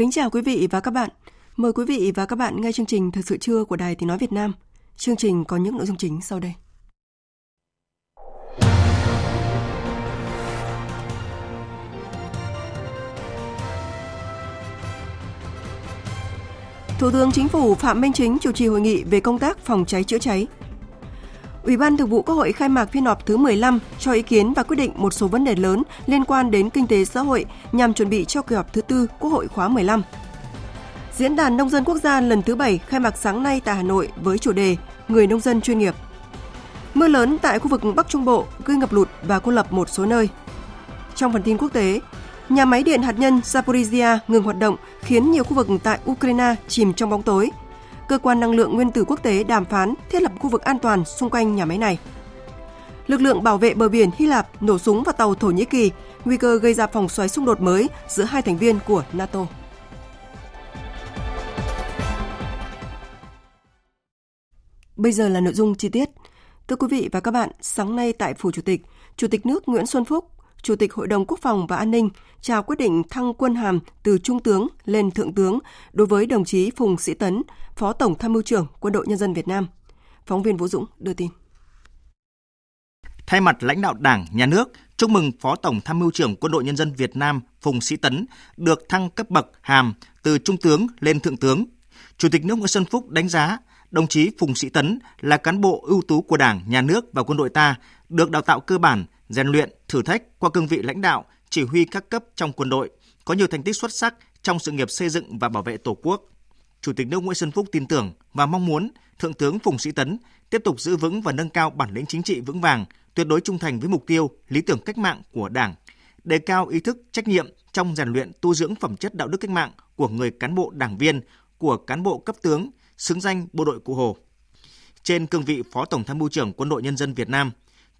Kính chào quý vị và các bạn. Mời quý vị và các bạn nghe chương trình Thời sự trưa của Đài Tiếng Nói Việt Nam. Chương trình có những nội dung chính sau đây. Thủ tướng Chính phủ Phạm Minh Chính chủ trì hội nghị về công tác phòng cháy chữa cháy. Ủy ban Thường vụ Quốc hội khai mạc phiên họp thứ 15 cho ý kiến và quyết định một số vấn đề lớn liên quan đến kinh tế xã hội nhằm chuẩn bị cho kỳ họp thứ tư Quốc hội khóa 15. Diễn đàn Nông dân Quốc gia lần thứ 7 khai mạc sáng nay tại Hà Nội với chủ đề Người nông dân chuyên nghiệp. Mưa lớn tại khu vực Bắc Trung Bộ gây ngập lụt và cô lập một số nơi. Trong phần tin quốc tế, nhà máy điện hạt nhân Zaporizhia ngừng hoạt động khiến nhiều khu vực tại Ukraine chìm trong bóng tối – cơ quan năng lượng nguyên tử quốc tế đàm phán thiết lập khu vực an toàn xung quanh nhà máy này. Lực lượng bảo vệ bờ biển Hy Lạp nổ súng vào tàu Thổ Nhĩ Kỳ, nguy cơ gây ra phòng xoáy xung đột mới giữa hai thành viên của NATO. Bây giờ là nội dung chi tiết. Thưa quý vị và các bạn, sáng nay tại Phủ Chủ tịch, Chủ tịch nước Nguyễn Xuân Phúc Chủ tịch Hội đồng Quốc phòng và An ninh trao quyết định thăng quân hàm từ Trung tướng lên Thượng tướng đối với đồng chí Phùng Sĩ Tấn, Phó Tổng Tham mưu trưởng Quân đội Nhân dân Việt Nam. Phóng viên Vũ Dũng đưa tin. Thay mặt lãnh đạo Đảng, Nhà nước, chúc mừng Phó Tổng Tham mưu trưởng Quân đội Nhân dân Việt Nam Phùng Sĩ Tấn được thăng cấp bậc hàm từ Trung tướng lên Thượng tướng. Chủ tịch nước Nguyễn Xuân Phúc đánh giá đồng chí Phùng Sĩ Tấn là cán bộ ưu tú của Đảng, Nhà nước và quân đội ta, được đào tạo cơ bản, rèn luyện, thử thách qua cương vị lãnh đạo, chỉ huy các cấp trong quân đội, có nhiều thành tích xuất sắc trong sự nghiệp xây dựng và bảo vệ Tổ quốc. Chủ tịch nước Nguyễn Xuân Phúc tin tưởng và mong muốn Thượng tướng Phùng Sĩ Tấn tiếp tục giữ vững và nâng cao bản lĩnh chính trị vững vàng, tuyệt đối trung thành với mục tiêu, lý tưởng cách mạng của Đảng, đề cao ý thức trách nhiệm trong rèn luyện tu dưỡng phẩm chất đạo đức cách mạng của người cán bộ đảng viên, của cán bộ cấp tướng, xứng danh bộ đội Cụ Hồ. Trên cương vị Phó Tổng Tham mưu trưởng Quân đội Nhân dân Việt Nam,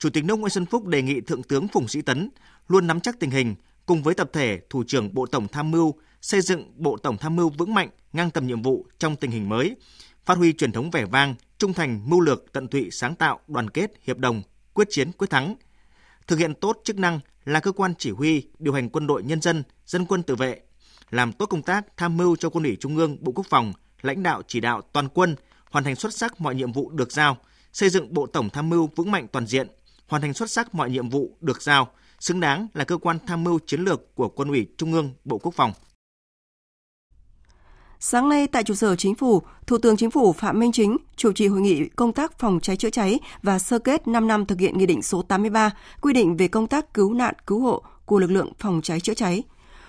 Chủ tịch nước Nguyễn Xuân Phúc đề nghị Thượng tướng Phùng Sĩ Tấn luôn nắm chắc tình hình cùng với tập thể Thủ trưởng Bộ Tổng Tham mưu xây dựng Bộ Tổng Tham mưu vững mạnh, ngang tầm nhiệm vụ trong tình hình mới, phát huy truyền thống vẻ vang, trung thành, mưu lược, tận tụy, sáng tạo, đoàn kết, hiệp đồng, quyết chiến, quyết thắng. Thực hiện tốt chức năng là cơ quan chỉ huy, điều hành quân đội nhân dân, dân quân tự vệ, làm tốt công tác tham mưu cho Quân ủy Trung ương, Bộ Quốc phòng, lãnh đạo chỉ đạo toàn quân, hoàn thành xuất sắc mọi nhiệm vụ được giao, xây dựng Bộ Tổng Tham mưu vững mạnh toàn diện, hoàn thành xuất sắc mọi nhiệm vụ được giao, xứng đáng là cơ quan tham mưu chiến lược của Quân ủy Trung ương Bộ Quốc phòng. Sáng nay tại trụ sở Chính phủ, Thủ tướng Chính phủ Phạm Minh Chính chủ trì hội nghị công tác phòng cháy chữa cháy và sơ kết 5 năm thực hiện Nghị định số 83 quy định về công tác cứu nạn cứu hộ của lực lượng phòng cháy chữa cháy.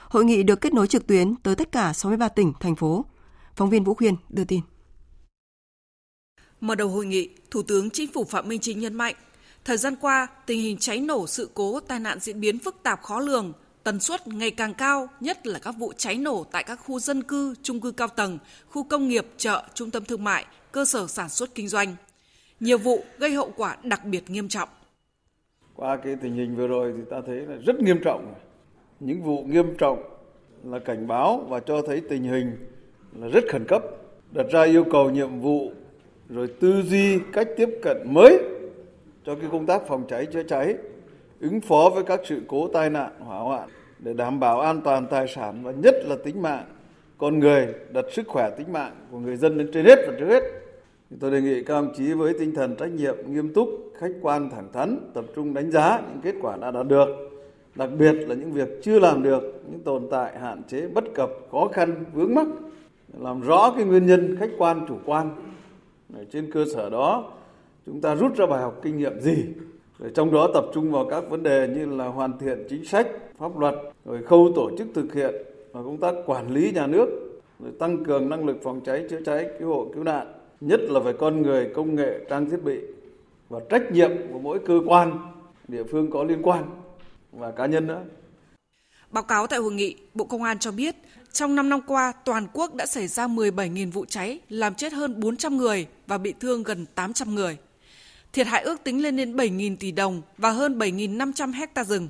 Hội nghị được kết nối trực tuyến tới tất cả 63 tỉnh, thành phố. Phóng viên Vũ Khuyên đưa tin. Mở đầu hội nghị, Thủ tướng Chính phủ Phạm Minh Chính nhấn mạnh Thời gian qua, tình hình cháy nổ, sự cố, tai nạn diễn biến phức tạp khó lường, tần suất ngày càng cao, nhất là các vụ cháy nổ tại các khu dân cư, trung cư cao tầng, khu công nghiệp, chợ, trung tâm thương mại, cơ sở sản xuất kinh doanh. Nhiều vụ gây hậu quả đặc biệt nghiêm trọng. Qua cái tình hình vừa rồi thì ta thấy là rất nghiêm trọng. Những vụ nghiêm trọng là cảnh báo và cho thấy tình hình là rất khẩn cấp, đặt ra yêu cầu nhiệm vụ rồi tư duy cách tiếp cận mới cho cái công tác phòng cháy chữa cháy, ứng phó với các sự cố tai nạn hỏa hoạn để đảm bảo an toàn tài sản và nhất là tính mạng con người, đặt sức khỏe tính mạng của người dân lên trên hết và trước hết. Tôi đề nghị các ông chí với tinh thần trách nhiệm nghiêm túc, khách quan thẳng thắn, tập trung đánh giá những kết quả đã đạt được, đặc biệt là những việc chưa làm được, những tồn tại, hạn chế, bất cập, khó khăn, vướng mắc, làm rõ cái nguyên nhân khách quan, chủ quan. Trên cơ sở đó chúng ta rút ra bài học kinh nghiệm gì rồi trong đó tập trung vào các vấn đề như là hoàn thiện chính sách, pháp luật, rồi khâu tổ chức thực hiện và công tác quản lý nhà nước, rồi tăng cường năng lực phòng cháy chữa cháy, cứu hộ cứu nạn, nhất là về con người, công nghệ, trang thiết bị và trách nhiệm của mỗi cơ quan, địa phương có liên quan và cá nhân nữa. Báo cáo tại hội nghị, Bộ Công an cho biết, trong 5 năm qua, toàn quốc đã xảy ra 17.000 vụ cháy, làm chết hơn 400 người và bị thương gần 800 người. Thiệt hại ước tính lên đến 7.000 tỷ đồng và hơn 7.500 hecta rừng.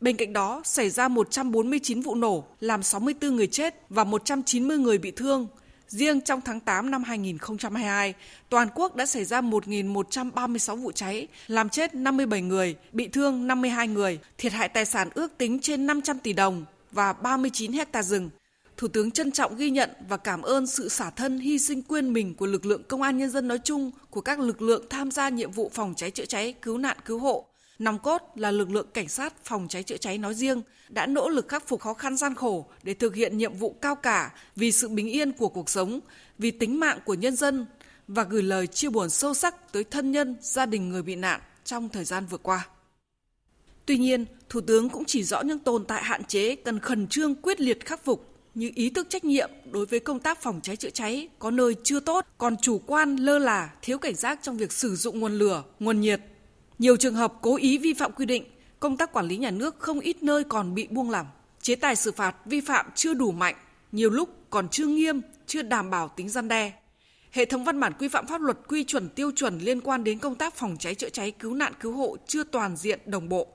Bên cạnh đó, xảy ra 149 vụ nổ, làm 64 người chết và 190 người bị thương. Riêng trong tháng 8 năm 2022, toàn quốc đã xảy ra 1.136 vụ cháy, làm chết 57 người, bị thương 52 người, thiệt hại tài sản ước tính trên 500 tỷ đồng và 39 hecta rừng. Thủ tướng trân trọng ghi nhận và cảm ơn sự xả thân hy sinh quên mình của lực lượng công an nhân dân nói chung, của các lực lượng tham gia nhiệm vụ phòng cháy chữa cháy, cứu nạn cứu hộ. Nòng cốt là lực lượng cảnh sát phòng cháy chữa cháy nói riêng đã nỗ lực khắc phục khó khăn gian khổ để thực hiện nhiệm vụ cao cả vì sự bình yên của cuộc sống, vì tính mạng của nhân dân và gửi lời chia buồn sâu sắc tới thân nhân, gia đình người bị nạn trong thời gian vừa qua. Tuy nhiên, Thủ tướng cũng chỉ rõ những tồn tại hạn chế cần khẩn trương quyết liệt khắc phục như ý thức trách nhiệm đối với công tác phòng cháy chữa cháy có nơi chưa tốt, còn chủ quan lơ là, thiếu cảnh giác trong việc sử dụng nguồn lửa, nguồn nhiệt. Nhiều trường hợp cố ý vi phạm quy định, công tác quản lý nhà nước không ít nơi còn bị buông lỏng. Chế tài xử phạt vi phạm chưa đủ mạnh, nhiều lúc còn chưa nghiêm, chưa đảm bảo tính gian đe. Hệ thống văn bản quy phạm pháp luật quy chuẩn tiêu chuẩn liên quan đến công tác phòng cháy chữa cháy cứu nạn cứu hộ chưa toàn diện đồng bộ.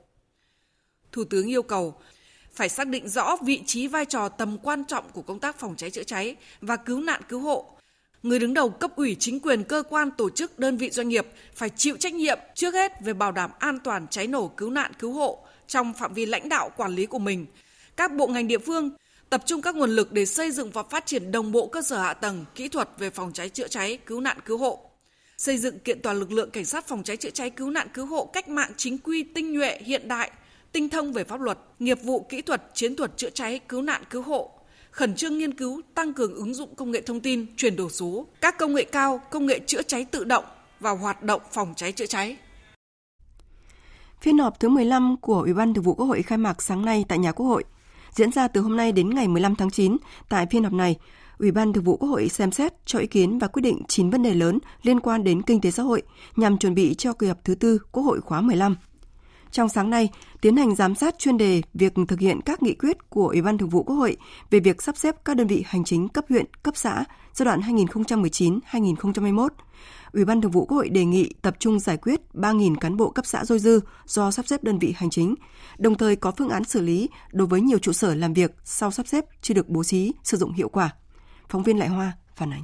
Thủ tướng yêu cầu phải xác định rõ vị trí vai trò tầm quan trọng của công tác phòng cháy chữa cháy và cứu nạn cứu hộ. Người đứng đầu cấp ủy chính quyền cơ quan tổ chức đơn vị doanh nghiệp phải chịu trách nhiệm trước hết về bảo đảm an toàn cháy nổ cứu nạn cứu hộ trong phạm vi lãnh đạo quản lý của mình. Các bộ ngành địa phương tập trung các nguồn lực để xây dựng và phát triển đồng bộ cơ sở hạ tầng, kỹ thuật về phòng cháy chữa cháy, cứu nạn cứu hộ. Xây dựng kiện toàn lực lượng cảnh sát phòng cháy chữa cháy cứu nạn cứu hộ cách mạng chính quy tinh nhuệ hiện đại – tinh thông về pháp luật, nghiệp vụ kỹ thuật, chiến thuật chữa cháy, cứu nạn cứu hộ, khẩn trương nghiên cứu tăng cường ứng dụng công nghệ thông tin, chuyển đổi số, các công nghệ cao, công nghệ chữa cháy tự động vào hoạt động phòng cháy chữa cháy. Phiên họp thứ 15 của Ủy ban Thường vụ Quốc hội khai mạc sáng nay tại nhà Quốc hội. Diễn ra từ hôm nay đến ngày 15 tháng 9, tại phiên họp này, Ủy ban Thường vụ Quốc hội xem xét cho ý kiến và quyết định 9 vấn đề lớn liên quan đến kinh tế xã hội nhằm chuẩn bị cho kỳ họp thứ tư Quốc hội khóa 15 trong sáng nay tiến hành giám sát chuyên đề việc thực hiện các nghị quyết của Ủy ban Thường vụ Quốc hội về việc sắp xếp các đơn vị hành chính cấp huyện, cấp xã giai đoạn 2019-2021. Ủy ban Thường vụ Quốc hội đề nghị tập trung giải quyết 3.000 cán bộ cấp xã dôi dư do sắp xếp đơn vị hành chính, đồng thời có phương án xử lý đối với nhiều trụ sở làm việc sau sắp xếp chưa được bố trí sử dụng hiệu quả. Phóng viên Lại Hoa phản ánh.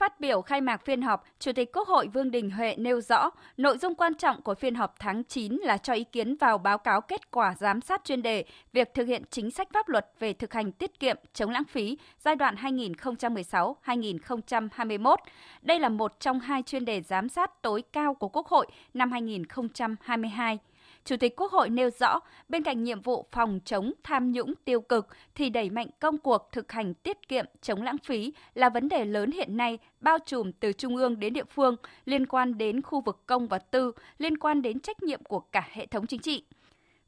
Phát biểu khai mạc phiên họp, Chủ tịch Quốc hội Vương Đình Huệ nêu rõ, nội dung quan trọng của phiên họp tháng 9 là cho ý kiến vào báo cáo kết quả giám sát chuyên đề việc thực hiện chính sách pháp luật về thực hành tiết kiệm chống lãng phí giai đoạn 2016-2021. Đây là một trong hai chuyên đề giám sát tối cao của Quốc hội năm 2022. Chủ tịch Quốc hội nêu rõ, bên cạnh nhiệm vụ phòng chống tham nhũng tiêu cực thì đẩy mạnh công cuộc thực hành tiết kiệm chống lãng phí là vấn đề lớn hiện nay bao trùm từ trung ương đến địa phương, liên quan đến khu vực công và tư, liên quan đến trách nhiệm của cả hệ thống chính trị.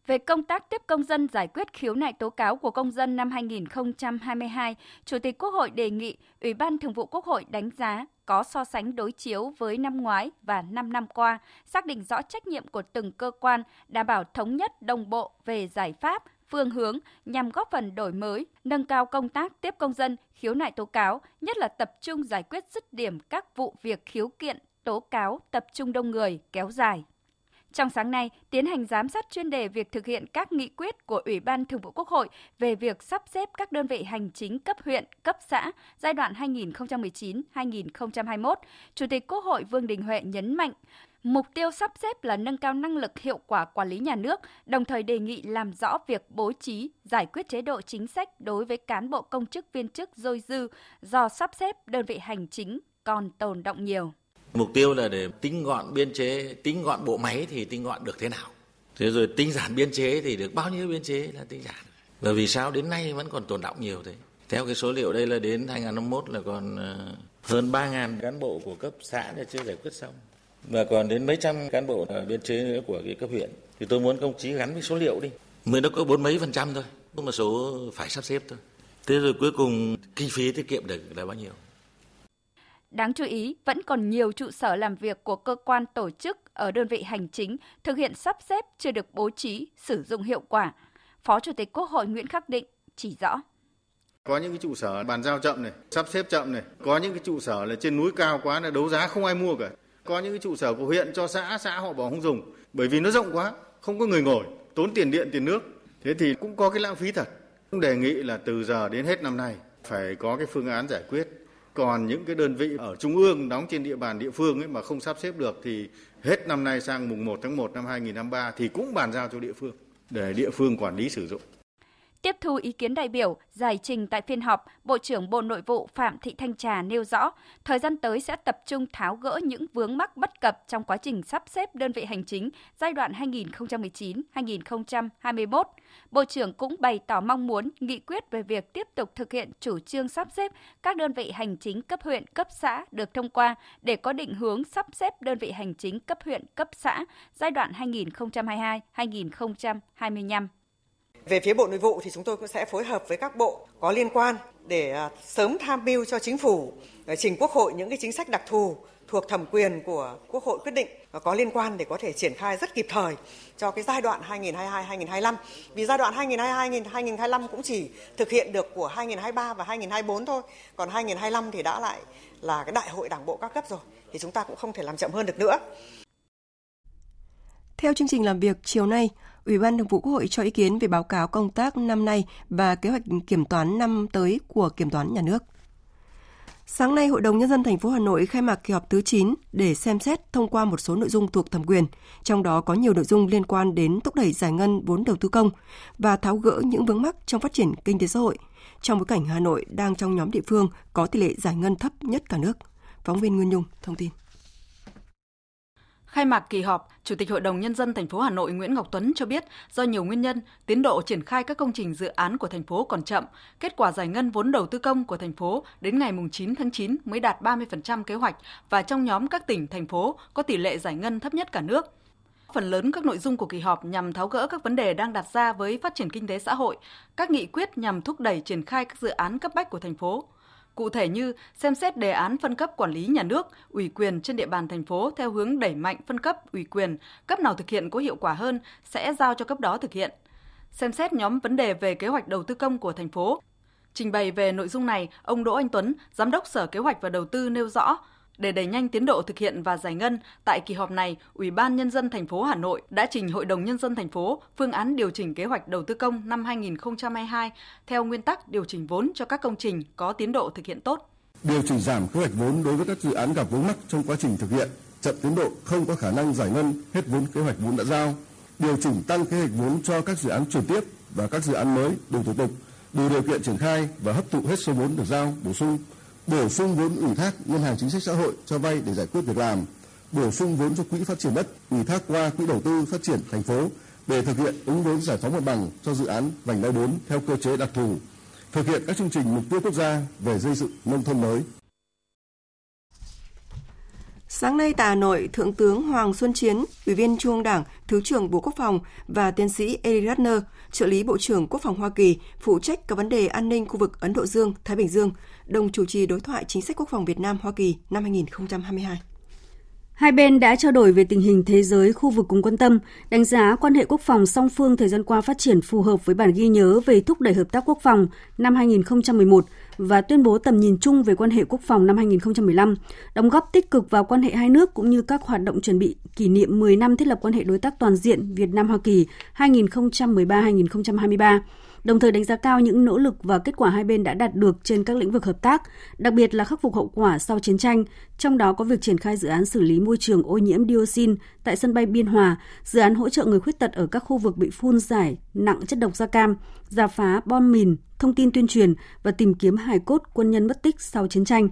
Về công tác tiếp công dân giải quyết khiếu nại tố cáo của công dân năm 2022, Chủ tịch Quốc hội đề nghị Ủy ban Thường vụ Quốc hội đánh giá có so sánh đối chiếu với năm ngoái và 5 năm qua, xác định rõ trách nhiệm của từng cơ quan, đảm bảo thống nhất đồng bộ về giải pháp, phương hướng nhằm góp phần đổi mới, nâng cao công tác tiếp công dân, khiếu nại tố cáo, nhất là tập trung giải quyết dứt điểm các vụ việc khiếu kiện, tố cáo tập trung đông người kéo dài. Trong sáng nay, tiến hành giám sát chuyên đề việc thực hiện các nghị quyết của Ủy ban Thường vụ Quốc hội về việc sắp xếp các đơn vị hành chính cấp huyện, cấp xã giai đoạn 2019-2021, Chủ tịch Quốc hội Vương Đình Huệ nhấn mạnh, Mục tiêu sắp xếp là nâng cao năng lực hiệu quả quản lý nhà nước, đồng thời đề nghị làm rõ việc bố trí, giải quyết chế độ chính sách đối với cán bộ công chức viên chức dôi dư do sắp xếp đơn vị hành chính còn tồn động nhiều. Mục tiêu là để tinh gọn biên chế, tinh gọn bộ máy thì tinh gọn được thế nào? Thế rồi tinh giản biên chế thì được bao nhiêu biên chế là tinh giản? Và vì sao đến nay vẫn còn tồn động nhiều thế? Theo cái số liệu đây là đến 2021 là còn ờ, hơn 3.000 cán bộ của cấp xã là chưa giải quyết xong. và còn đến mấy trăm cán bộ ở biên chế nữa của cái cấp huyện thì tôi muốn công chí gắn với số liệu đi mới nó có bốn mấy phần trăm thôi có một số phải sắp xếp thôi thế rồi cuối cùng kinh phí tiết kiệm được là bao nhiêu Đáng chú ý, vẫn còn nhiều trụ sở làm việc của cơ quan tổ chức ở đơn vị hành chính thực hiện sắp xếp chưa được bố trí, sử dụng hiệu quả. Phó Chủ tịch Quốc hội Nguyễn Khắc Định chỉ rõ. Có những cái trụ sở bàn giao chậm này, sắp xếp chậm này, có những cái trụ sở là trên núi cao quá là đấu giá không ai mua cả. Có những cái trụ sở của huyện cho xã, xã họ bỏ không dùng bởi vì nó rộng quá, không có người ngồi, tốn tiền điện, tiền nước. Thế thì cũng có cái lãng phí thật. Cũng đề nghị là từ giờ đến hết năm nay phải có cái phương án giải quyết. Còn những cái đơn vị ở trung ương đóng trên địa bàn địa phương ấy mà không sắp xếp được thì hết năm nay sang mùng 1 tháng 1 năm 2023 thì cũng bàn giao cho địa phương để địa phương quản lý sử dụng. Tiếp thu ý kiến đại biểu, giải trình tại phiên họp, Bộ trưởng Bộ Nội vụ Phạm Thị Thanh Trà nêu rõ, thời gian tới sẽ tập trung tháo gỡ những vướng mắc bất cập trong quá trình sắp xếp đơn vị hành chính giai đoạn 2019-2021. Bộ trưởng cũng bày tỏ mong muốn nghị quyết về việc tiếp tục thực hiện chủ trương sắp xếp các đơn vị hành chính cấp huyện, cấp xã được thông qua để có định hướng sắp xếp đơn vị hành chính cấp huyện, cấp xã giai đoạn 2022-2025. Về phía Bộ Nội vụ thì chúng tôi cũng sẽ phối hợp với các bộ có liên quan để à, sớm tham mưu cho chính phủ à, trình Quốc hội những cái chính sách đặc thù thuộc thẩm quyền của Quốc hội quyết định và có liên quan để có thể triển khai rất kịp thời cho cái giai đoạn 2022-2025. Vì giai đoạn 2022-2025 cũng chỉ thực hiện được của 2023 và 2024 thôi, còn 2025 thì đã lại là cái đại hội đảng bộ các cấp rồi thì chúng ta cũng không thể làm chậm hơn được nữa. Theo chương trình làm việc chiều nay, Ủy ban Thường vụ Quốc hội cho ý kiến về báo cáo công tác năm nay và kế hoạch kiểm toán năm tới của Kiểm toán Nhà nước. Sáng nay, Hội đồng Nhân dân thành phố Hà Nội khai mạc kỳ họp thứ 9 để xem xét thông qua một số nội dung thuộc thẩm quyền, trong đó có nhiều nội dung liên quan đến thúc đẩy giải ngân vốn đầu tư công và tháo gỡ những vướng mắc trong phát triển kinh tế xã hội, trong bối cảnh Hà Nội đang trong nhóm địa phương có tỷ lệ giải ngân thấp nhất cả nước. Phóng viên Nguyên Nhung thông tin. Khai mạc kỳ họp, Chủ tịch Hội đồng Nhân dân thành phố Hà Nội Nguyễn Ngọc Tuấn cho biết do nhiều nguyên nhân, tiến độ triển khai các công trình dự án của thành phố còn chậm, kết quả giải ngân vốn đầu tư công của thành phố đến ngày 9 tháng 9 mới đạt 30% kế hoạch và trong nhóm các tỉnh, thành phố có tỷ lệ giải ngân thấp nhất cả nước. Phần lớn các nội dung của kỳ họp nhằm tháo gỡ các vấn đề đang đặt ra với phát triển kinh tế xã hội, các nghị quyết nhằm thúc đẩy triển khai các dự án cấp bách của thành phố, Cụ thể như xem xét đề án phân cấp quản lý nhà nước, ủy quyền trên địa bàn thành phố theo hướng đẩy mạnh phân cấp ủy quyền, cấp nào thực hiện có hiệu quả hơn sẽ giao cho cấp đó thực hiện. Xem xét nhóm vấn đề về kế hoạch đầu tư công của thành phố. Trình bày về nội dung này, ông Đỗ Anh Tuấn, Giám đốc Sở Kế hoạch và Đầu tư nêu rõ, để đẩy nhanh tiến độ thực hiện và giải ngân, tại kỳ họp này, Ủy ban nhân dân thành phố Hà Nội đã trình Hội đồng nhân dân thành phố phương án điều chỉnh kế hoạch đầu tư công năm 2022 theo nguyên tắc điều chỉnh vốn cho các công trình có tiến độ thực hiện tốt. Điều chỉnh giảm kế hoạch vốn đối với các dự án gặp vướng mắc trong quá trình thực hiện, chậm tiến độ không có khả năng giải ngân hết vốn kế hoạch vốn đã giao. Điều chỉnh tăng kế hoạch vốn cho các dự án chuyển tiếp và các dự án mới đủ thủ tục, đủ điều kiện triển khai và hấp thụ hết số vốn được giao bổ sung bổ sung vốn ủy thác ngân hàng chính sách xã hội cho vay để giải quyết việc làm, bổ sung vốn cho quỹ phát triển đất ủy thác qua quỹ đầu tư phát triển thành phố để thực hiện ứng vốn giải phóng mặt bằng cho dự án vành đai 4 theo cơ chế đặc thù, thực hiện các chương trình mục tiêu quốc gia về xây dựng nông thôn mới. Sáng nay tại Hà Nội, Thượng tướng Hoàng Xuân Chiến, Ủy viên Trung ương Đảng, Thứ trưởng Bộ Quốc phòng và tiến sĩ Eli Ratner, trợ lý Bộ trưởng Quốc phòng Hoa Kỳ, phụ trách các vấn đề an ninh khu vực Ấn Độ Dương, Thái Bình Dương, đồng chủ trì đối thoại chính sách quốc phòng Việt Nam Hoa Kỳ năm 2022. Hai bên đã trao đổi về tình hình thế giới, khu vực cùng quan tâm, đánh giá quan hệ quốc phòng song phương thời gian qua phát triển phù hợp với bản ghi nhớ về thúc đẩy hợp tác quốc phòng năm 2011 và tuyên bố tầm nhìn chung về quan hệ quốc phòng năm 2015, đóng góp tích cực vào quan hệ hai nước cũng như các hoạt động chuẩn bị kỷ niệm 10 năm thiết lập quan hệ đối tác toàn diện Việt Nam Hoa Kỳ 2013-2023 đồng thời đánh giá cao những nỗ lực và kết quả hai bên đã đạt được trên các lĩnh vực hợp tác, đặc biệt là khắc phục hậu quả sau chiến tranh, trong đó có việc triển khai dự án xử lý môi trường ô nhiễm dioxin tại sân bay Biên Hòa, dự án hỗ trợ người khuyết tật ở các khu vực bị phun giải nặng chất độc da cam, giả phá bom mìn, thông tin tuyên truyền và tìm kiếm hài cốt quân nhân mất tích sau chiến tranh.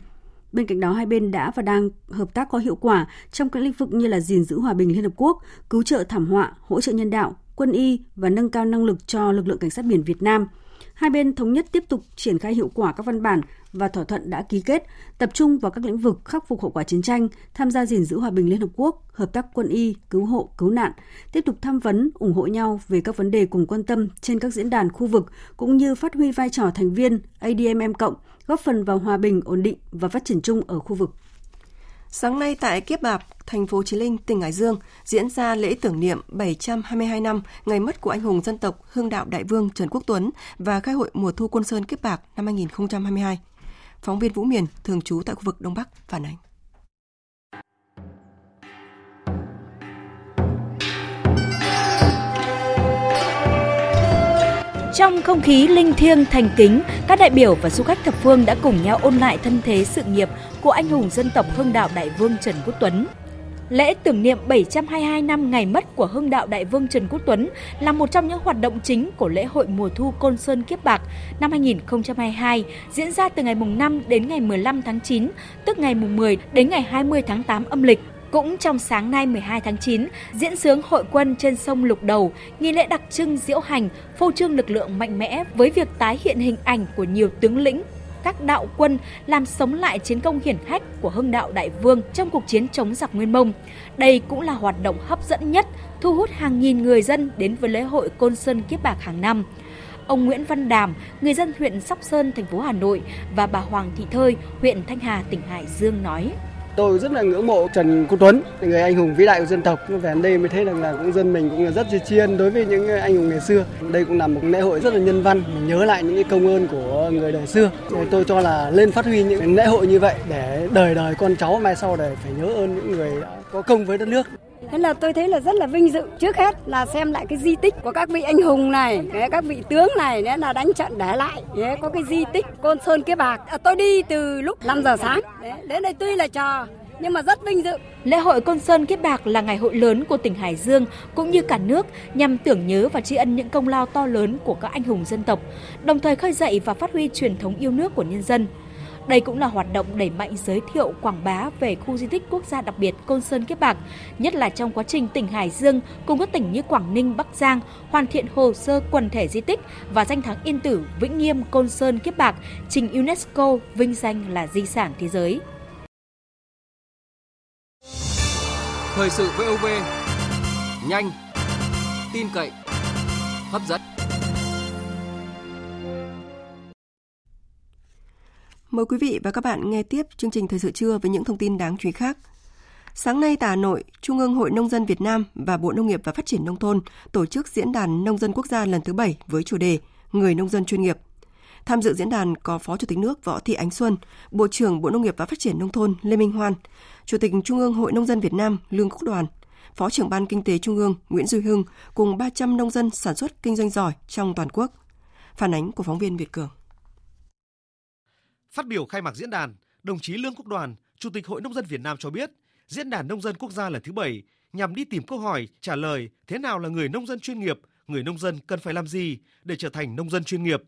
Bên cạnh đó, hai bên đã và đang hợp tác có hiệu quả trong các lĩnh vực như là gìn giữ hòa bình Liên Hợp Quốc, cứu trợ thảm họa, hỗ trợ nhân đạo, quân y và nâng cao năng lực cho lực lượng cảnh sát biển Việt Nam. Hai bên thống nhất tiếp tục triển khai hiệu quả các văn bản và thỏa thuận đã ký kết, tập trung vào các lĩnh vực khắc phục hậu quả chiến tranh, tham gia gìn giữ hòa bình Liên Hợp Quốc, hợp tác quân y, cứu hộ, cứu nạn, tiếp tục tham vấn, ủng hộ nhau về các vấn đề cùng quan tâm trên các diễn đàn khu vực, cũng như phát huy vai trò thành viên ADMM cộng, góp phần vào hòa bình, ổn định và phát triển chung ở khu vực. Sáng nay tại Kiếp Bạc, thành phố Chí Linh, tỉnh Hải Dương diễn ra lễ tưởng niệm 722 năm ngày mất của anh hùng dân tộc Hưng Đạo Đại Vương Trần Quốc Tuấn và khai hội mùa thu quân Sơn Kiếp Bạc năm 2022. Phóng viên Vũ Miền, thường trú tại khu vực Đông Bắc, phản ánh. Trong không khí linh thiêng thành kính, các đại biểu và du khách thập phương đã cùng nhau ôn lại thân thế sự nghiệp của anh hùng dân tộc Hưng Đạo Đại Vương Trần Quốc Tuấn. Lễ tưởng niệm 722 năm ngày mất của Hưng Đạo Đại Vương Trần Quốc Tuấn là một trong những hoạt động chính của lễ hội mùa thu Côn Sơn Kiếp Bạc năm 2022 diễn ra từ ngày mùng 5 đến ngày 15 tháng 9, tức ngày mùng 10 đến ngày 20 tháng 8 âm lịch. Cũng trong sáng nay 12 tháng 9, diễn sướng hội quân trên sông Lục Đầu, nghi lễ đặc trưng diễu hành, phô trương lực lượng mạnh mẽ với việc tái hiện hình ảnh của nhiều tướng lĩnh, các đạo quân làm sống lại chiến công hiển hách của Hưng Đạo Đại Vương trong cuộc chiến chống giặc Nguyên Mông. Đây cũng là hoạt động hấp dẫn nhất, thu hút hàng nghìn người dân đến với lễ hội Côn Sơn Kiếp Bạc hàng năm. Ông Nguyễn Văn Đàm, người dân huyện Sóc Sơn, thành phố Hà Nội và bà Hoàng Thị Thơi, huyện Thanh Hà, tỉnh Hải Dương nói. Tôi rất là ngưỡng mộ Trần Quốc Tuấn, người anh hùng vĩ đại của dân tộc. Về đây mới thấy rằng là cũng dân mình cũng là rất tri ân đối với những anh hùng ngày xưa. Đây cũng là một lễ hội rất là nhân văn, mình nhớ lại những cái công ơn của người đời xưa. Tôi cho là lên phát huy những lễ hội như vậy để đời đời con cháu mai sau để phải nhớ ơn những người đã có công với đất nước. Thế là tôi thấy là rất là vinh dự. Trước hết là xem lại cái di tích của các vị anh hùng này, các vị tướng này đấy là đánh trận để lại. Đấy, có cái di tích Côn Sơn Kế Bạc. À, tôi đi từ lúc 5 giờ sáng. Đấy, đến đây tuy là trò nhưng mà rất vinh dự. Lễ hội Côn Sơn Kiếp Bạc là ngày hội lớn của tỉnh Hải Dương cũng như cả nước nhằm tưởng nhớ và tri ân những công lao to lớn của các anh hùng dân tộc, đồng thời khơi dậy và phát huy truyền thống yêu nước của nhân dân. Đây cũng là hoạt động đẩy mạnh giới thiệu quảng bá về khu di tích quốc gia đặc biệt Côn Sơn Kiếp Bạc, nhất là trong quá trình tỉnh Hải Dương cùng các tỉnh như Quảng Ninh, Bắc Giang hoàn thiện hồ sơ quần thể di tích và danh thắng yên tử Vĩnh Nghiêm Côn Sơn Kiếp Bạc trình UNESCO vinh danh là di sản thế giới. Thời sự VOV nhanh, tin cậy, hấp dẫn. Mời quý vị và các bạn nghe tiếp chương trình Thời sự trưa với những thông tin đáng chú ý khác. Sáng nay tại Hà Nội, Trung ương Hội Nông dân Việt Nam và Bộ Nông nghiệp và Phát triển Nông thôn tổ chức Diễn đàn Nông dân Quốc gia lần thứ 7 với chủ đề Người nông dân chuyên nghiệp. Tham dự diễn đàn có Phó Chủ tịch nước Võ Thị Ánh Xuân, Bộ trưởng Bộ Nông nghiệp và Phát triển Nông thôn Lê Minh Hoan, Chủ tịch Trung ương Hội Nông dân Việt Nam Lương Quốc Đoàn, Phó trưởng Ban Kinh tế Trung ương Nguyễn Duy Hưng cùng 300 nông dân sản xuất kinh doanh giỏi trong toàn quốc. Phản ánh của phóng viên Việt Cường. Phát biểu khai mạc diễn đàn, đồng chí Lương Quốc Đoàn, Chủ tịch Hội Nông dân Việt Nam cho biết, Diễn đàn Nông dân Quốc gia lần thứ 7 nhằm đi tìm câu hỏi trả lời thế nào là người nông dân chuyên nghiệp, người nông dân cần phải làm gì để trở thành nông dân chuyên nghiệp.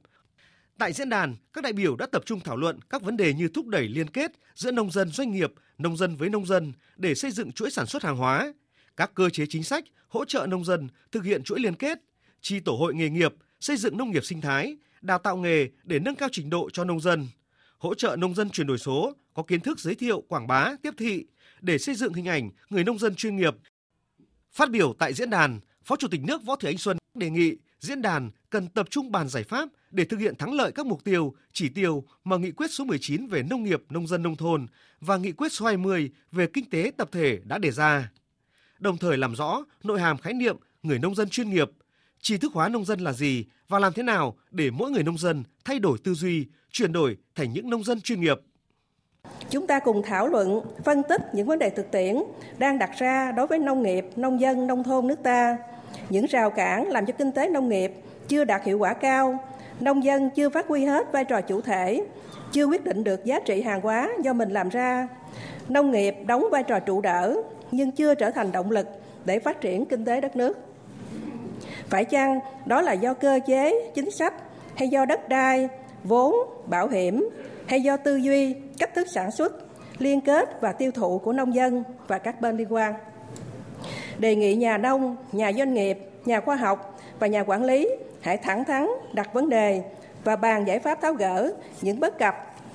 Tại diễn đàn, các đại biểu đã tập trung thảo luận các vấn đề như thúc đẩy liên kết giữa nông dân doanh nghiệp, nông dân với nông dân để xây dựng chuỗi sản xuất hàng hóa, các cơ chế chính sách hỗ trợ nông dân thực hiện chuỗi liên kết, chi tổ hội nghề nghiệp, xây dựng nông nghiệp sinh thái, đào tạo nghề để nâng cao trình độ cho nông dân, hỗ trợ nông dân chuyển đổi số, có kiến thức giới thiệu, quảng bá, tiếp thị để xây dựng hình ảnh người nông dân chuyên nghiệp. Phát biểu tại diễn đàn, Phó Chủ tịch nước Võ Thị Ánh Xuân đề nghị diễn đàn cần tập trung bàn giải pháp để thực hiện thắng lợi các mục tiêu, chỉ tiêu mà nghị quyết số 19 về nông nghiệp, nông dân nông thôn và nghị quyết số 20 về kinh tế tập thể đã đề ra. Đồng thời làm rõ nội hàm khái niệm người nông dân chuyên nghiệp, tri thức hóa nông dân là gì và làm thế nào để mỗi người nông dân thay đổi tư duy, chuyển đổi thành những nông dân chuyên nghiệp. Chúng ta cùng thảo luận, phân tích những vấn đề thực tiễn đang đặt ra đối với nông nghiệp, nông dân, nông thôn nước ta, những rào cản làm cho kinh tế nông nghiệp chưa đạt hiệu quả cao, nông dân chưa phát huy hết vai trò chủ thể, chưa quyết định được giá trị hàng hóa do mình làm ra. Nông nghiệp đóng vai trò trụ đỡ nhưng chưa trở thành động lực để phát triển kinh tế đất nước. Phải chăng đó là do cơ chế, chính sách hay do đất đai, vốn, bảo hiểm hay do tư duy, cách thức sản xuất, liên kết và tiêu thụ của nông dân và các bên liên quan. Đề nghị nhà nông, nhà doanh nghiệp, nhà khoa học và nhà quản lý hãy thẳng thắn đặt vấn đề và bàn giải pháp tháo gỡ những bất cập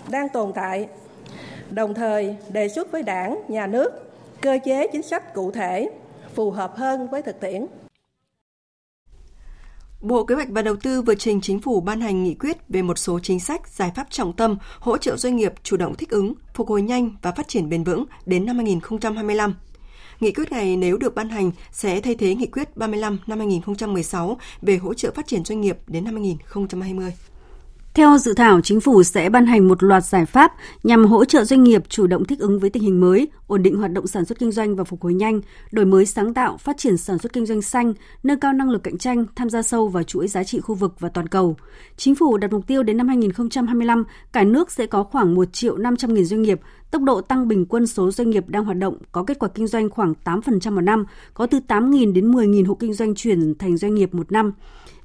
đang tồn tại. Đồng thời đề xuất với Đảng, nhà nước cơ chế chính sách cụ thể phù hợp hơn với thực tiễn. Bộ Kế hoạch và Đầu tư vừa trình chính phủ ban hành nghị quyết về một số chính sách, giải pháp trọng tâm hỗ trợ doanh nghiệp chủ động thích ứng, phục hồi nhanh và phát triển bền vững đến năm 2025. Nghị quyết này nếu được ban hành sẽ thay thế nghị quyết 35 năm 2016 về hỗ trợ phát triển doanh nghiệp đến năm 2020. Theo dự thảo, chính phủ sẽ ban hành một loạt giải pháp nhằm hỗ trợ doanh nghiệp chủ động thích ứng với tình hình mới, ổn định hoạt động sản xuất kinh doanh và phục hồi nhanh, đổi mới sáng tạo, phát triển sản xuất kinh doanh xanh, nâng cao năng lực cạnh tranh, tham gia sâu vào chuỗi giá trị khu vực và toàn cầu. Chính phủ đặt mục tiêu đến năm 2025, cả nước sẽ có khoảng 1 triệu 500 nghìn doanh nghiệp, tốc độ tăng bình quân số doanh nghiệp đang hoạt động có kết quả kinh doanh khoảng 8% một năm, có từ 8.000 đến 10.000 hộ kinh doanh chuyển thành doanh nghiệp một năm.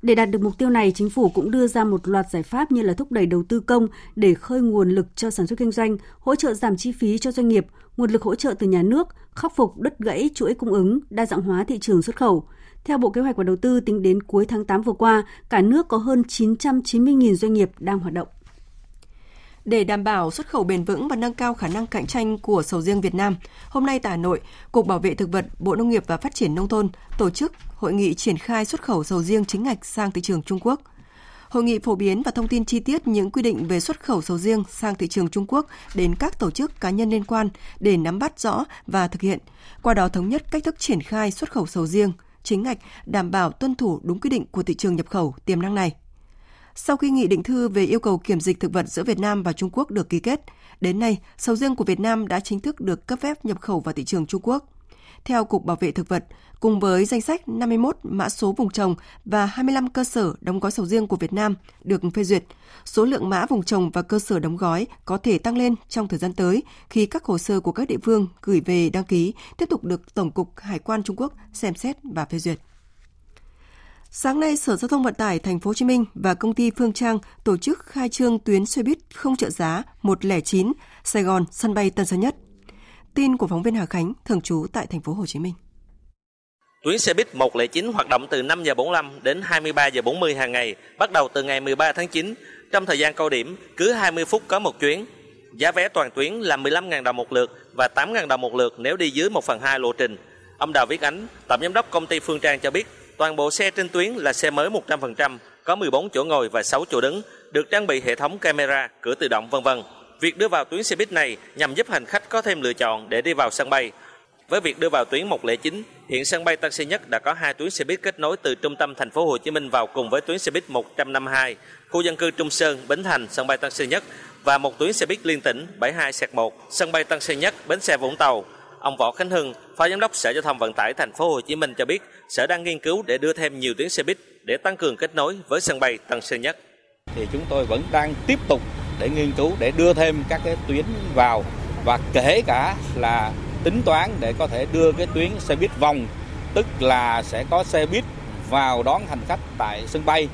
Để đạt được mục tiêu này, chính phủ cũng đưa ra một loạt giải pháp như là thúc đẩy đầu tư công để khơi nguồn lực cho sản xuất kinh doanh, hỗ trợ giảm chi phí cho doanh nghiệp, nguồn lực hỗ trợ từ nhà nước, khắc phục đứt gãy chuỗi cung ứng, đa dạng hóa thị trường xuất khẩu. Theo Bộ Kế hoạch và Đầu tư, tính đến cuối tháng 8 vừa qua, cả nước có hơn 990.000 doanh nghiệp đang hoạt động. Để đảm bảo xuất khẩu bền vững và nâng cao khả năng cạnh tranh của sầu riêng Việt Nam, hôm nay tại Hà Nội, Cục Bảo vệ Thực vật, Bộ Nông nghiệp và Phát triển Nông thôn tổ chức hội nghị triển khai xuất khẩu sầu riêng chính ngạch sang thị trường Trung Quốc. Hội nghị phổ biến và thông tin chi tiết những quy định về xuất khẩu sầu riêng sang thị trường Trung Quốc đến các tổ chức cá nhân liên quan để nắm bắt rõ và thực hiện, qua đó thống nhất cách thức triển khai xuất khẩu sầu riêng chính ngạch đảm bảo tuân thủ đúng quy định của thị trường nhập khẩu tiềm năng này. Sau khi nghị định thư về yêu cầu kiểm dịch thực vật giữa Việt Nam và Trung Quốc được ký kết, đến nay, sầu riêng của Việt Nam đã chính thức được cấp phép nhập khẩu vào thị trường Trung Quốc. Theo Cục Bảo vệ Thực vật, cùng với danh sách 51 mã số vùng trồng và 25 cơ sở đóng gói sầu riêng của Việt Nam được phê duyệt, số lượng mã vùng trồng và cơ sở đóng gói có thể tăng lên trong thời gian tới khi các hồ sơ của các địa phương gửi về đăng ký tiếp tục được Tổng cục Hải quan Trung Quốc xem xét và phê duyệt. Sáng nay, Sở Giao thông Vận tải Thành phố Hồ Chí Minh và công ty Phương Trang tổ chức khai trương tuyến xe buýt không trợ giá 109 Sài Gòn sân bay Tân Sơn Nhất. Tin của phóng viên Hà Khánh, thường trú tại Thành phố Hồ Chí Minh. Tuyến xe buýt 109 hoạt động từ 5 giờ 45 đến 23 giờ 40 hàng ngày, bắt đầu từ ngày 13 tháng 9. Trong thời gian cao điểm, cứ 20 phút có một chuyến. Giá vé toàn tuyến là 15.000 đồng một lượt và 8.000 đồng một lượt nếu đi dưới 1 phần 2 lộ trình. Ông Đào Viết Ánh, tổng giám đốc công ty Phương Trang cho biết, toàn bộ xe trên tuyến là xe mới 100%, có 14 chỗ ngồi và 6 chỗ đứng, được trang bị hệ thống camera, cửa tự động vân vân. Việc đưa vào tuyến xe buýt này nhằm giúp hành khách có thêm lựa chọn để đi vào sân bay. Với việc đưa vào tuyến 109, hiện sân bay Tân Sơn Nhất đã có hai tuyến xe buýt kết nối từ trung tâm thành phố Hồ Chí Minh vào cùng với tuyến xe buýt 152, khu dân cư Trung Sơn, Bến Thành, sân bay Tân Sơn Nhất và một tuyến xe buýt liên tỉnh 72 1, sân bay Tân Sơn Nhất, bến xe Vũng Tàu. Ông Võ Khánh Hưng, Phó Giám đốc Sở Giao thông Vận tải thành phố Hồ Chí Minh cho biết, Sở đang nghiên cứu để đưa thêm nhiều tuyến xe buýt để tăng cường kết nối với sân bay Tân Sơn Nhất. Thì chúng tôi vẫn đang tiếp tục để nghiên cứu để đưa thêm các cái tuyến vào và kể cả là tính toán để có thể đưa cái tuyến xe buýt vòng tức là sẽ có xe buýt vào đón hành khách tại sân bay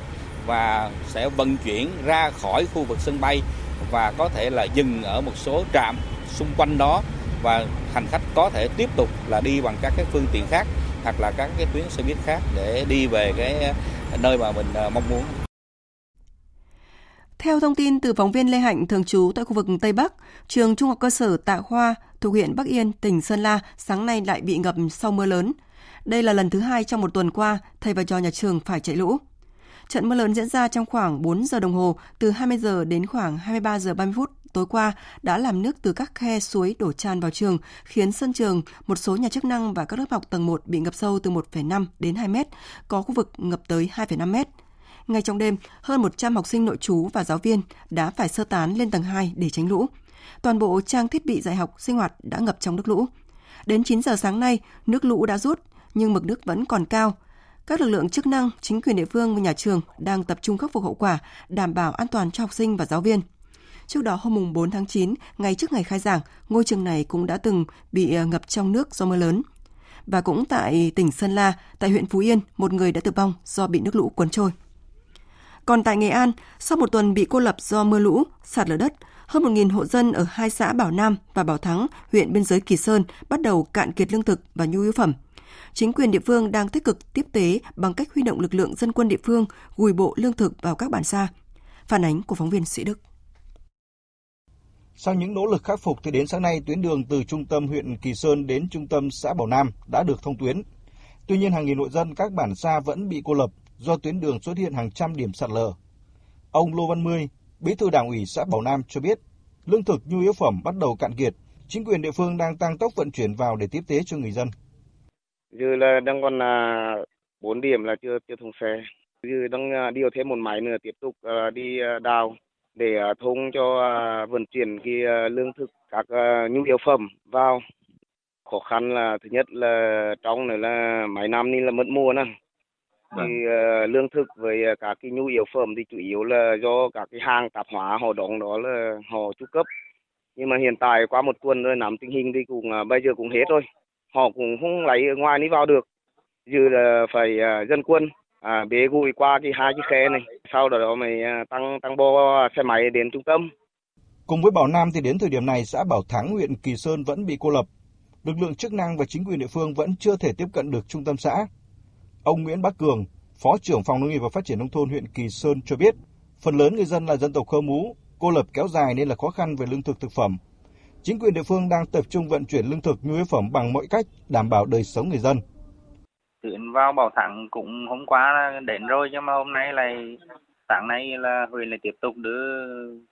và sẽ vận chuyển ra khỏi khu vực sân bay và có thể là dừng ở một số trạm xung quanh đó và hành khách có thể tiếp tục là đi bằng các cái phương tiện khác hoặc là các cái tuyến xe buýt khác để đi về cái nơi mà mình ờ, mong muốn. Theo thông tin từ phóng viên Lê Hạnh thường trú tại khu vực Tây Bắc, trường Trung học cơ sở Tạ Khoa thuộc huyện Bắc Yên, tỉnh Sơn La sáng nay lại bị ngập sau mưa lớn. Đây là lần thứ hai trong một tuần qua thầy và trò nhà trường phải chạy lũ. Trận mưa lớn diễn ra trong khoảng 4 giờ đồng hồ, từ 20 giờ đến khoảng 23 giờ 30 phút tối qua đã làm nước từ các khe suối đổ tràn vào trường, khiến sân trường, một số nhà chức năng và các lớp học tầng 1 bị ngập sâu từ 1,5 đến 2 mét, có khu vực ngập tới 2,5 mét. Ngay trong đêm, hơn 100 học sinh nội trú và giáo viên đã phải sơ tán lên tầng 2 để tránh lũ. Toàn bộ trang thiết bị dạy học, sinh hoạt đã ngập trong nước lũ. Đến 9 giờ sáng nay, nước lũ đã rút, nhưng mực nước vẫn còn cao. Các lực lượng chức năng, chính quyền địa phương và nhà trường đang tập trung khắc phục hậu quả, đảm bảo an toàn cho học sinh và giáo viên. Trước đó hôm 4 tháng 9, ngày trước ngày khai giảng, ngôi trường này cũng đã từng bị ờ, ngập trong nước do mưa lớn. Và cũng tại tỉnh Sơn La, tại huyện Phú Yên, một người đã tử vong do bị nước lũ cuốn trôi. Còn tại Nghệ An, sau một tuần bị cô lập do mưa lũ, sạt lở đất, hơn 1.000 hộ dân ở hai xã Bảo Nam và Bảo Thắng, huyện biên giới Kỳ Sơn bắt đầu cạn kiệt lương thực và nhu yếu phẩm. Chính quyền địa phương đang tích cực tiếp tế bằng cách huy động lực lượng dân quân địa phương gùi bộ lương thực vào các bản xa. Phản ánh của phóng viên Sĩ Đức. Sau những nỗ lực khắc phục thì đến sáng nay tuyến đường từ trung tâm huyện Kỳ Sơn đến trung tâm xã Bảo Nam đã được thông tuyến. Tuy nhiên hàng nghìn hộ dân các bản xa vẫn bị cô lập do tuyến đường xuất hiện hàng trăm điểm sạt lở. Ông Lô Văn Mươi, Bí thư Đảng ủy xã Bảo Nam cho biết, lương thực nhu yếu phẩm bắt đầu cạn kiệt, chính quyền địa phương đang tăng tốc vận chuyển vào để tiếp tế cho người dân. Giờ là đang còn là 4 điểm là chưa chưa thông xe. Giờ đang à, điều thêm một máy nữa tiếp tục à, đi à, đào để thông cho vận chuyển cái lương thực các nhu yếu phẩm vào. Khó khăn là thứ nhất là trong này là mấy năm nay là mất mùa nè. Thì uh, lương thực với các cái nhu yếu phẩm thì chủ yếu là do các cái hàng tạp hóa họ đóng đó là họ chu cấp. Nhưng mà hiện tại qua một tuần rồi nắm tình hình thì cũng uh, bây giờ cũng hết rồi. Họ cũng không lấy ở ngoài đi vào được. Giờ là phải uh, dân quân à, bế gùi qua cái hai cái khe này sau đó mày tăng tăng bo à, xe máy đến trung tâm. Cùng với Bảo Nam thì đến thời điểm này xã Bảo Thắng huyện Kỳ Sơn vẫn bị cô lập. Lực lượng chức năng và chính quyền địa phương vẫn chưa thể tiếp cận được trung tâm xã. Ông Nguyễn Bắc Cường phó trưởng phòng nông nghiệp và phát triển nông thôn huyện Kỳ Sơn cho biết phần lớn người dân là dân tộc Khơ Mú cô lập kéo dài nên là khó khăn về lương thực thực phẩm. Chính quyền địa phương đang tập trung vận chuyển lương thực nhu yếu phẩm bằng mọi cách đảm bảo đời sống người dân tuyến vào Bảo Thắng cũng hôm qua đến rồi, nhưng mà hôm nay lại, sáng nay là huyện lại tiếp tục đưa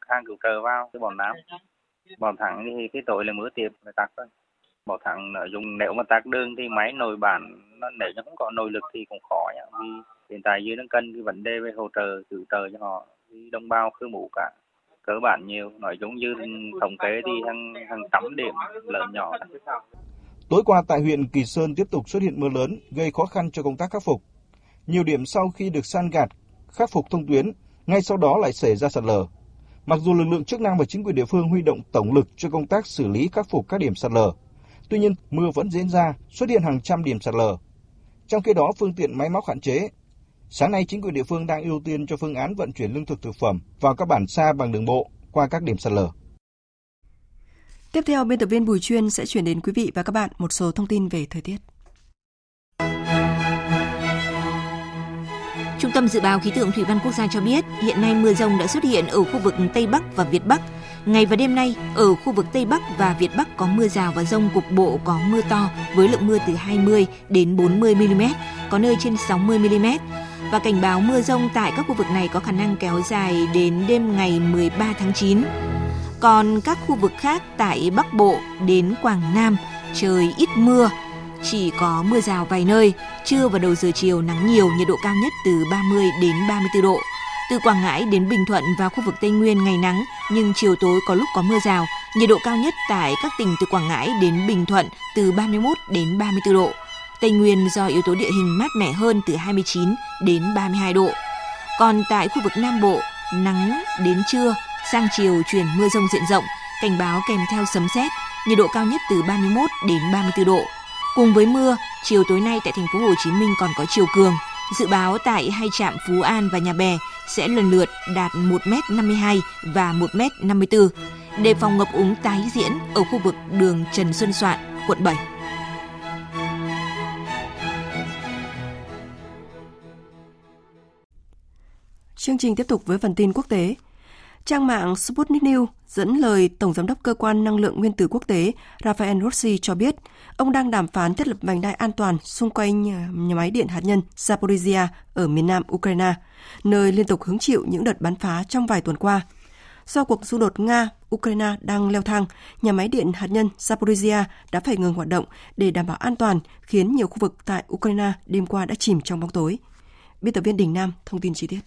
hàng cứu trợ vào cái Bảo Nam. Bảo Thắng thì cái tội là mưa tiếp là tắt thôi. Bảo Thắng nó dùng nếu mà tắt đường thì máy nồi bản, nó nếu nó không có nội lực thì cũng khó nhá. Vì hiện tại dưới đang cân cái vấn đề về hỗ trợ, cứu trợ cho họ, vì đồng bào khư mũ cả, cơ bản nhiều nói chung như thống kê thì hàng hàng trăm điểm, lớn nhỏ Tối qua tại huyện Kỳ Sơn tiếp tục xuất hiện mưa lớn gây khó khăn cho công tác khắc phục. Nhiều điểm sau khi được san gạt, khắc phục thông tuyến, ngay sau đó lại xảy ra sạt lở. Mặc dù lực lượng chức năng và chính quyền địa phương huy động tổng lực cho công tác xử lý khắc phục các điểm sạt lở, tuy nhiên mưa vẫn diễn ra, xuất hiện hàng trăm điểm sạt lở. Trong khi đó, phương tiện máy móc hạn chế. Sáng nay, chính quyền địa phương đang ưu tiên cho phương án vận chuyển lương thực thực phẩm vào các bản xa bằng đường bộ qua các điểm sạt lở. Tiếp theo, biên tập viên Bùi Chuyên sẽ chuyển đến quý vị và các bạn một số thông tin về thời tiết. Trung tâm Dự báo Khí tượng Thủy văn Quốc gia cho biết, hiện nay mưa rông đã xuất hiện ở khu vực Tây Bắc và Việt Bắc. Ngày và đêm nay, ở khu vực Tây Bắc và Việt Bắc có mưa rào và rông cục bộ có mưa to với lượng mưa từ 20 đến 40 mm, có nơi trên 60 mm. Và cảnh báo mưa rông tại các khu vực này có khả năng kéo dài đến đêm ngày 13 tháng 9. Còn các khu vực khác tại Bắc Bộ đến Quảng Nam trời ít mưa, chỉ có mưa rào vài nơi, trưa và đầu giờ chiều nắng nhiều, nhiệt độ cao nhất từ 30 đến 34 độ. Từ Quảng Ngãi đến Bình Thuận và khu vực Tây Nguyên ngày nắng, nhưng chiều tối có lúc có mưa rào. Nhiệt độ cao nhất tại các tỉnh từ Quảng Ngãi đến Bình Thuận từ 31 đến 34 độ. Tây Nguyên do yếu tố địa hình mát mẻ hơn từ 29 đến 32 độ. Còn tại khu vực Nam Bộ, nắng đến trưa, sang chiều chuyển mưa rông diện rộng, cảnh báo kèm theo sấm sét, nhiệt độ cao nhất từ 31 đến 34 độ. Cùng với mưa, chiều tối nay tại thành phố Hồ Chí Minh còn có chiều cường. Dự báo tại hai trạm Phú An và Nhà Bè sẽ lần lượt đạt 1m52 và 1m54, đề phòng ngập úng tái diễn ở khu vực đường Trần Xuân Soạn, quận 7. Chương trình tiếp tục với phần tin quốc tế. Trang mạng Sputnik News dẫn lời Tổng Giám đốc Cơ quan Năng lượng Nguyên tử Quốc tế Rafael Rossi cho biết, ông đang đàm phán thiết lập vành đai an toàn xung quanh ờ, nhà máy điện hạt nhân Zaporizhia ở miền nam Ukraine, nơi liên tục hứng chịu những đợt bắn phá trong vài tuần qua. Do cuộc xung đột Nga-Ukraine đang leo thang, nhà máy điện hạt nhân Zaporizhia đã phải ngừng hoạt động để đảm bảo an toàn, khiến nhiều khu vực tại Ukraine đêm qua đã chìm trong bóng tối. Biên tập viên Đình Nam thông tin chi tiết.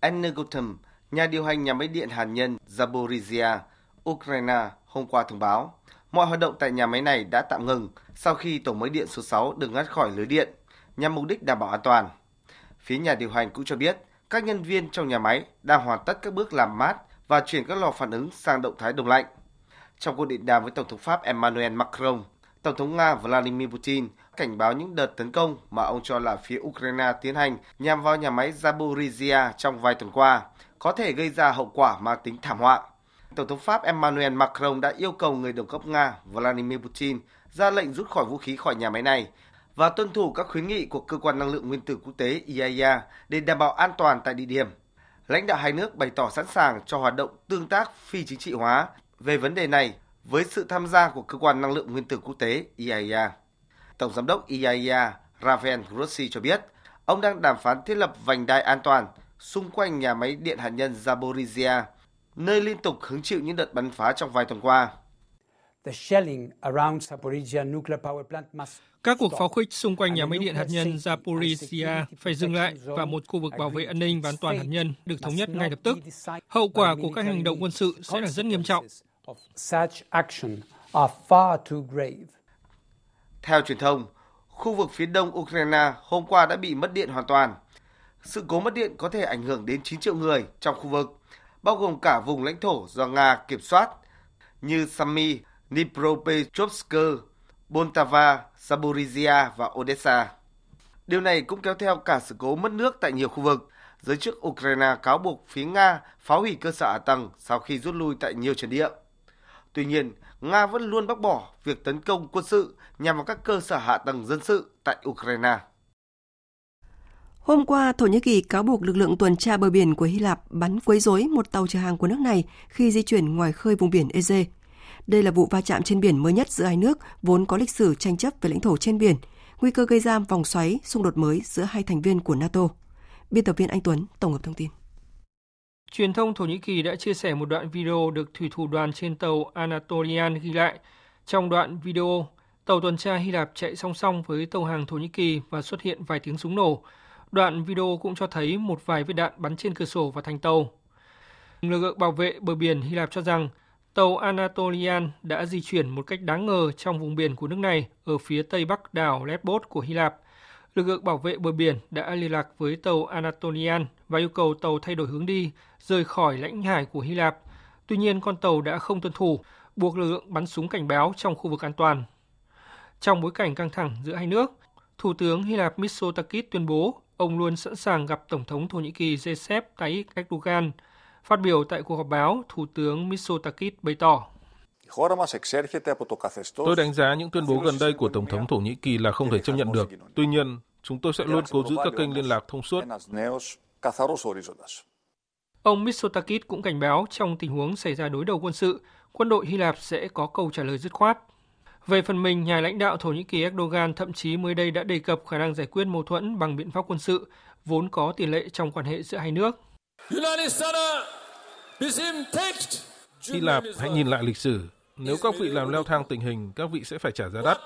Anna Gotham, nhà điều hành nhà máy điện hạt nhân Zaporizhia, Ukraine hôm qua thông báo mọi hoạt động tại nhà máy này đã tạm ngừng sau khi tổ máy điện số 6 được ngắt khỏi lưới điện nhằm mục đích đảm bảo an toàn. Phía nhà điều hành cũng cho biết các nhân viên trong nhà máy đang hoàn tất các bước làm mát và chuyển các lò phản ứng sang động thái đông lạnh. Trong cuộc điện đàm với Tổng thống Pháp Emmanuel Macron, Tổng thống Nga Vladimir Putin cảnh báo những đợt tấn công mà ông cho là phía Ukraine tiến hành nhằm vào nhà máy Zaporizhia trong vài tuần qua có thể gây ra hậu quả mang tính thảm họa. Tổng thống Pháp Emmanuel Macron đã yêu cầu người đồng cấp Nga Vladimir Putin ra lệnh rút khỏi vũ khí khỏi nhà máy này và tuân thủ các khuyến nghị của Cơ quan Năng lượng Nguyên tử Quốc tế IAEA để đảm bảo an toàn tại địa điểm. lãnh đạo hai nước bày tỏ sẵn sàng cho hoạt động tương tác phi chính trị hóa về vấn đề này với sự tham gia của cơ quan năng lượng nguyên tử quốc tế IAEA. Tổng giám đốc IAEA Rafael Grossi cho biết, ông đang đàm phán thiết lập vành đai an toàn xung quanh nhà máy điện hạt nhân Zaporizhia, nơi liên tục hứng chịu những đợt bắn phá trong vài tuần qua. Các cuộc pháo khích xung quanh nhà máy điện hạt nhân Zaporizhia phải dừng lại và một khu vực bảo vệ an ninh và an toàn hạt nhân được thống nhất ngay lập tức. Hậu quả của các hành động quân sự sẽ là rất nghiêm trọng. Theo truyền thông, khu vực phía đông Ukraine hôm qua đã bị mất điện hoàn toàn. Sự cố mất điện có thể ảnh hưởng đến 9 triệu người trong khu vực, bao gồm cả vùng lãnh thổ do Nga kiểm soát như Sami, Dnipropetrovsk, Poltava, Zaporizhia và Odessa. Điều này cũng kéo theo cả sự cố mất nước tại nhiều khu vực. Giới chức Ukraine cáo buộc phía Nga phá hủy cơ sở hạ tầng sau khi rút lui tại nhiều trận địa. Tuy nhiên, Nga vẫn luôn bác bỏ việc tấn công quân sự nhằm vào các cơ sở hạ tầng dân sự tại Ukraine. Hôm qua, Thổ Nhĩ Kỳ cáo buộc lực lượng tuần tra bờ biển của Hy Lạp bắn quấy rối một tàu chở hàng của nước này khi di chuyển ngoài khơi vùng biển Ege. Đây là vụ va chạm trên biển mới nhất giữa hai nước, vốn có lịch sử tranh chấp về lãnh thổ trên biển, nguy cơ gây ra vòng xoáy xung đột mới giữa hai thành viên của NATO. Biên tập viên Anh Tuấn tổng hợp thông tin. Truyền thông Thổ Nhĩ Kỳ đã chia sẻ một đoạn video được thủy thủ đoàn trên tàu Anatolian ghi lại. Trong đoạn video, tàu tuần tra Hy Lạp chạy song song với tàu hàng Thổ Nhĩ Kỳ và xuất hiện vài tiếng súng nổ. Đoạn video cũng cho thấy một vài viên đạn bắn trên cửa sổ và thành tàu. Lực lượng bảo vệ bờ biển Hy Lạp cho rằng tàu Anatolian đã di chuyển một cách đáng ngờ trong vùng biển của nước này ở phía tây bắc đảo Lesbos của Hy Lạp. Lực lượng bảo vệ bờ biển đã liên lạc với tàu Anatolian và yêu cầu tàu thay đổi hướng đi, rời khỏi lãnh hải của Hy Lạp. Tuy nhiên, con tàu đã không tuân thủ, buộc lực lượng bắn súng cảnh báo trong khu vực an toàn. Trong bối cảnh căng thẳng giữa hai nước, Thủ tướng Hy Lạp Mitsotakis tuyên bố ông luôn sẵn sàng gặp Tổng thống Thổ Nhĩ Kỳ Recep Tayyip Erdogan. Phát biểu tại cuộc họp báo, Thủ tướng Mitsotakis bày tỏ. Tôi đánh giá những tuyên bố gần đây của Tổng thống Thổ Nhĩ Kỳ là không thể chấp nhận được. Tuy nhiên, chúng tôi sẽ luôn cố giữ các kênh liên lạc thông suốt. Ông Mitsotakis cũng cảnh báo trong tình huống xảy ra đối đầu quân sự, quân đội Hy Lạp sẽ có câu trả lời dứt khoát. Về phần mình, nhà lãnh đạo Thổ Nhĩ Kỳ Erdogan thậm chí mới đây đã đề cập khả năng giải quyết mâu thuẫn bằng biện pháp quân sự, vốn có tiền lệ trong quan hệ giữa hai nước. Hy Lạp, hãy nhìn lại lịch sử. Nếu các vị làm leo thang tình hình, các vị sẽ phải trả giá đắt.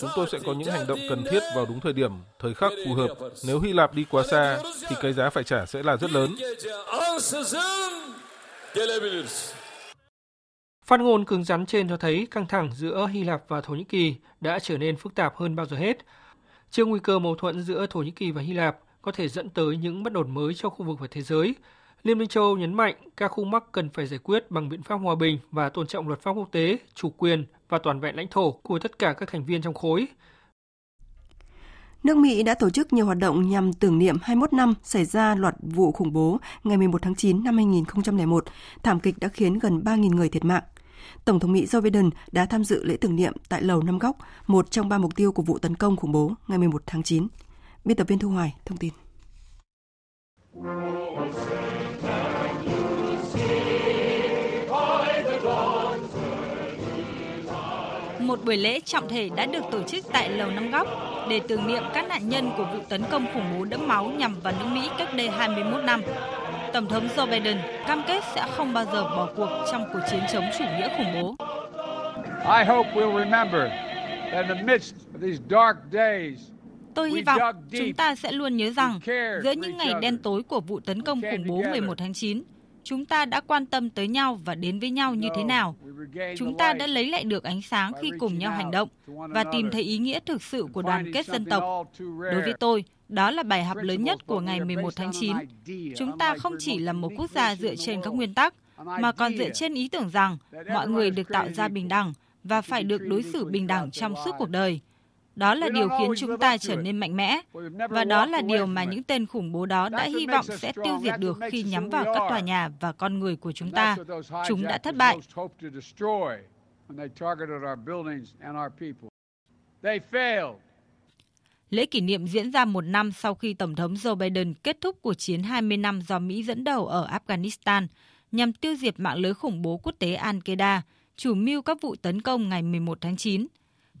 Chúng tôi sẽ có những hành động cần thiết vào đúng thời điểm, thời khắc phù hợp. Nếu Hy Lạp đi quá xa, thì cái giá phải trả sẽ là rất lớn. Phát ngôn cứng rắn trên cho thấy căng thẳng giữa Hy Lạp và Thổ Nhĩ Kỳ đã trở nên phức tạp hơn bao giờ hết. Trước nguy cơ mâu thuẫn giữa Thổ Nhĩ Kỳ và Hy Lạp có thể dẫn tới những bất ổn mới cho khu vực và thế giới, Liên minh châu Âu nhấn mạnh các khúc mắc cần phải giải quyết bằng biện pháp hòa bình và tôn trọng luật pháp quốc tế, chủ quyền và toàn vẹn lãnh thổ của tất cả các thành viên trong khối. Nước Mỹ đã tổ chức nhiều hoạt động nhằm tưởng niệm 21 năm xảy ra loạt vụ khủng bố ngày 11 tháng 9 năm 2001. Thảm kịch đã khiến gần 3.000 người thiệt mạng. Tổng thống Mỹ Joe Biden đã tham dự lễ tưởng niệm tại Lầu Năm Góc, một trong ba mục tiêu của vụ tấn công khủng bố ngày 11 tháng 9. Biên tập viên Thu Hoài thông tin. một buổi lễ trọng thể đã được tổ chức tại Lầu Năm Góc để tưởng niệm các nạn nhân của vụ tấn công khủng bố đẫm máu nhằm vào nước Mỹ cách đây 21 năm. Tổng thống Joe Biden cam kết sẽ không bao giờ bỏ cuộc trong cuộc chiến chống chủ nghĩa khủng bố. I hope we'll remember that in the midst of these dark days Tôi hy vọng chúng ta sẽ luôn nhớ rằng giữa những ngày đen tối của vụ tấn công khủng bố 11 tháng 9, chúng ta đã quan tâm tới nhau và đến với nhau như thế nào. Chúng ta đã lấy lại được ánh sáng khi cùng nhau hành động và tìm thấy ý nghĩa thực sự của đoàn kết dân tộc. Đối với tôi, đó là bài học lớn nhất của ngày 11 tháng 9. Chúng ta không chỉ là một quốc gia dựa trên các nguyên tắc, mà còn dựa trên ý tưởng rằng mọi người được tạo ra bình đẳng và phải được đối xử bình đẳng trong suốt cuộc đời. Đó là điều khiến chúng ta trở nên mạnh mẽ, và đó là điều mà những tên khủng bố đó đã hy vọng sẽ tiêu diệt được khi nhắm vào các tòa nhà và con người của chúng ta. Chúng đã thất bại. Lễ kỷ niệm diễn ra một năm sau khi Tổng thống Joe Biden kết thúc cuộc chiến 20 năm do Mỹ dẫn đầu ở Afghanistan nhằm tiêu diệt mạng lưới khủng bố quốc tế Al-Qaeda, chủ mưu các vụ tấn công ngày 11 tháng 9.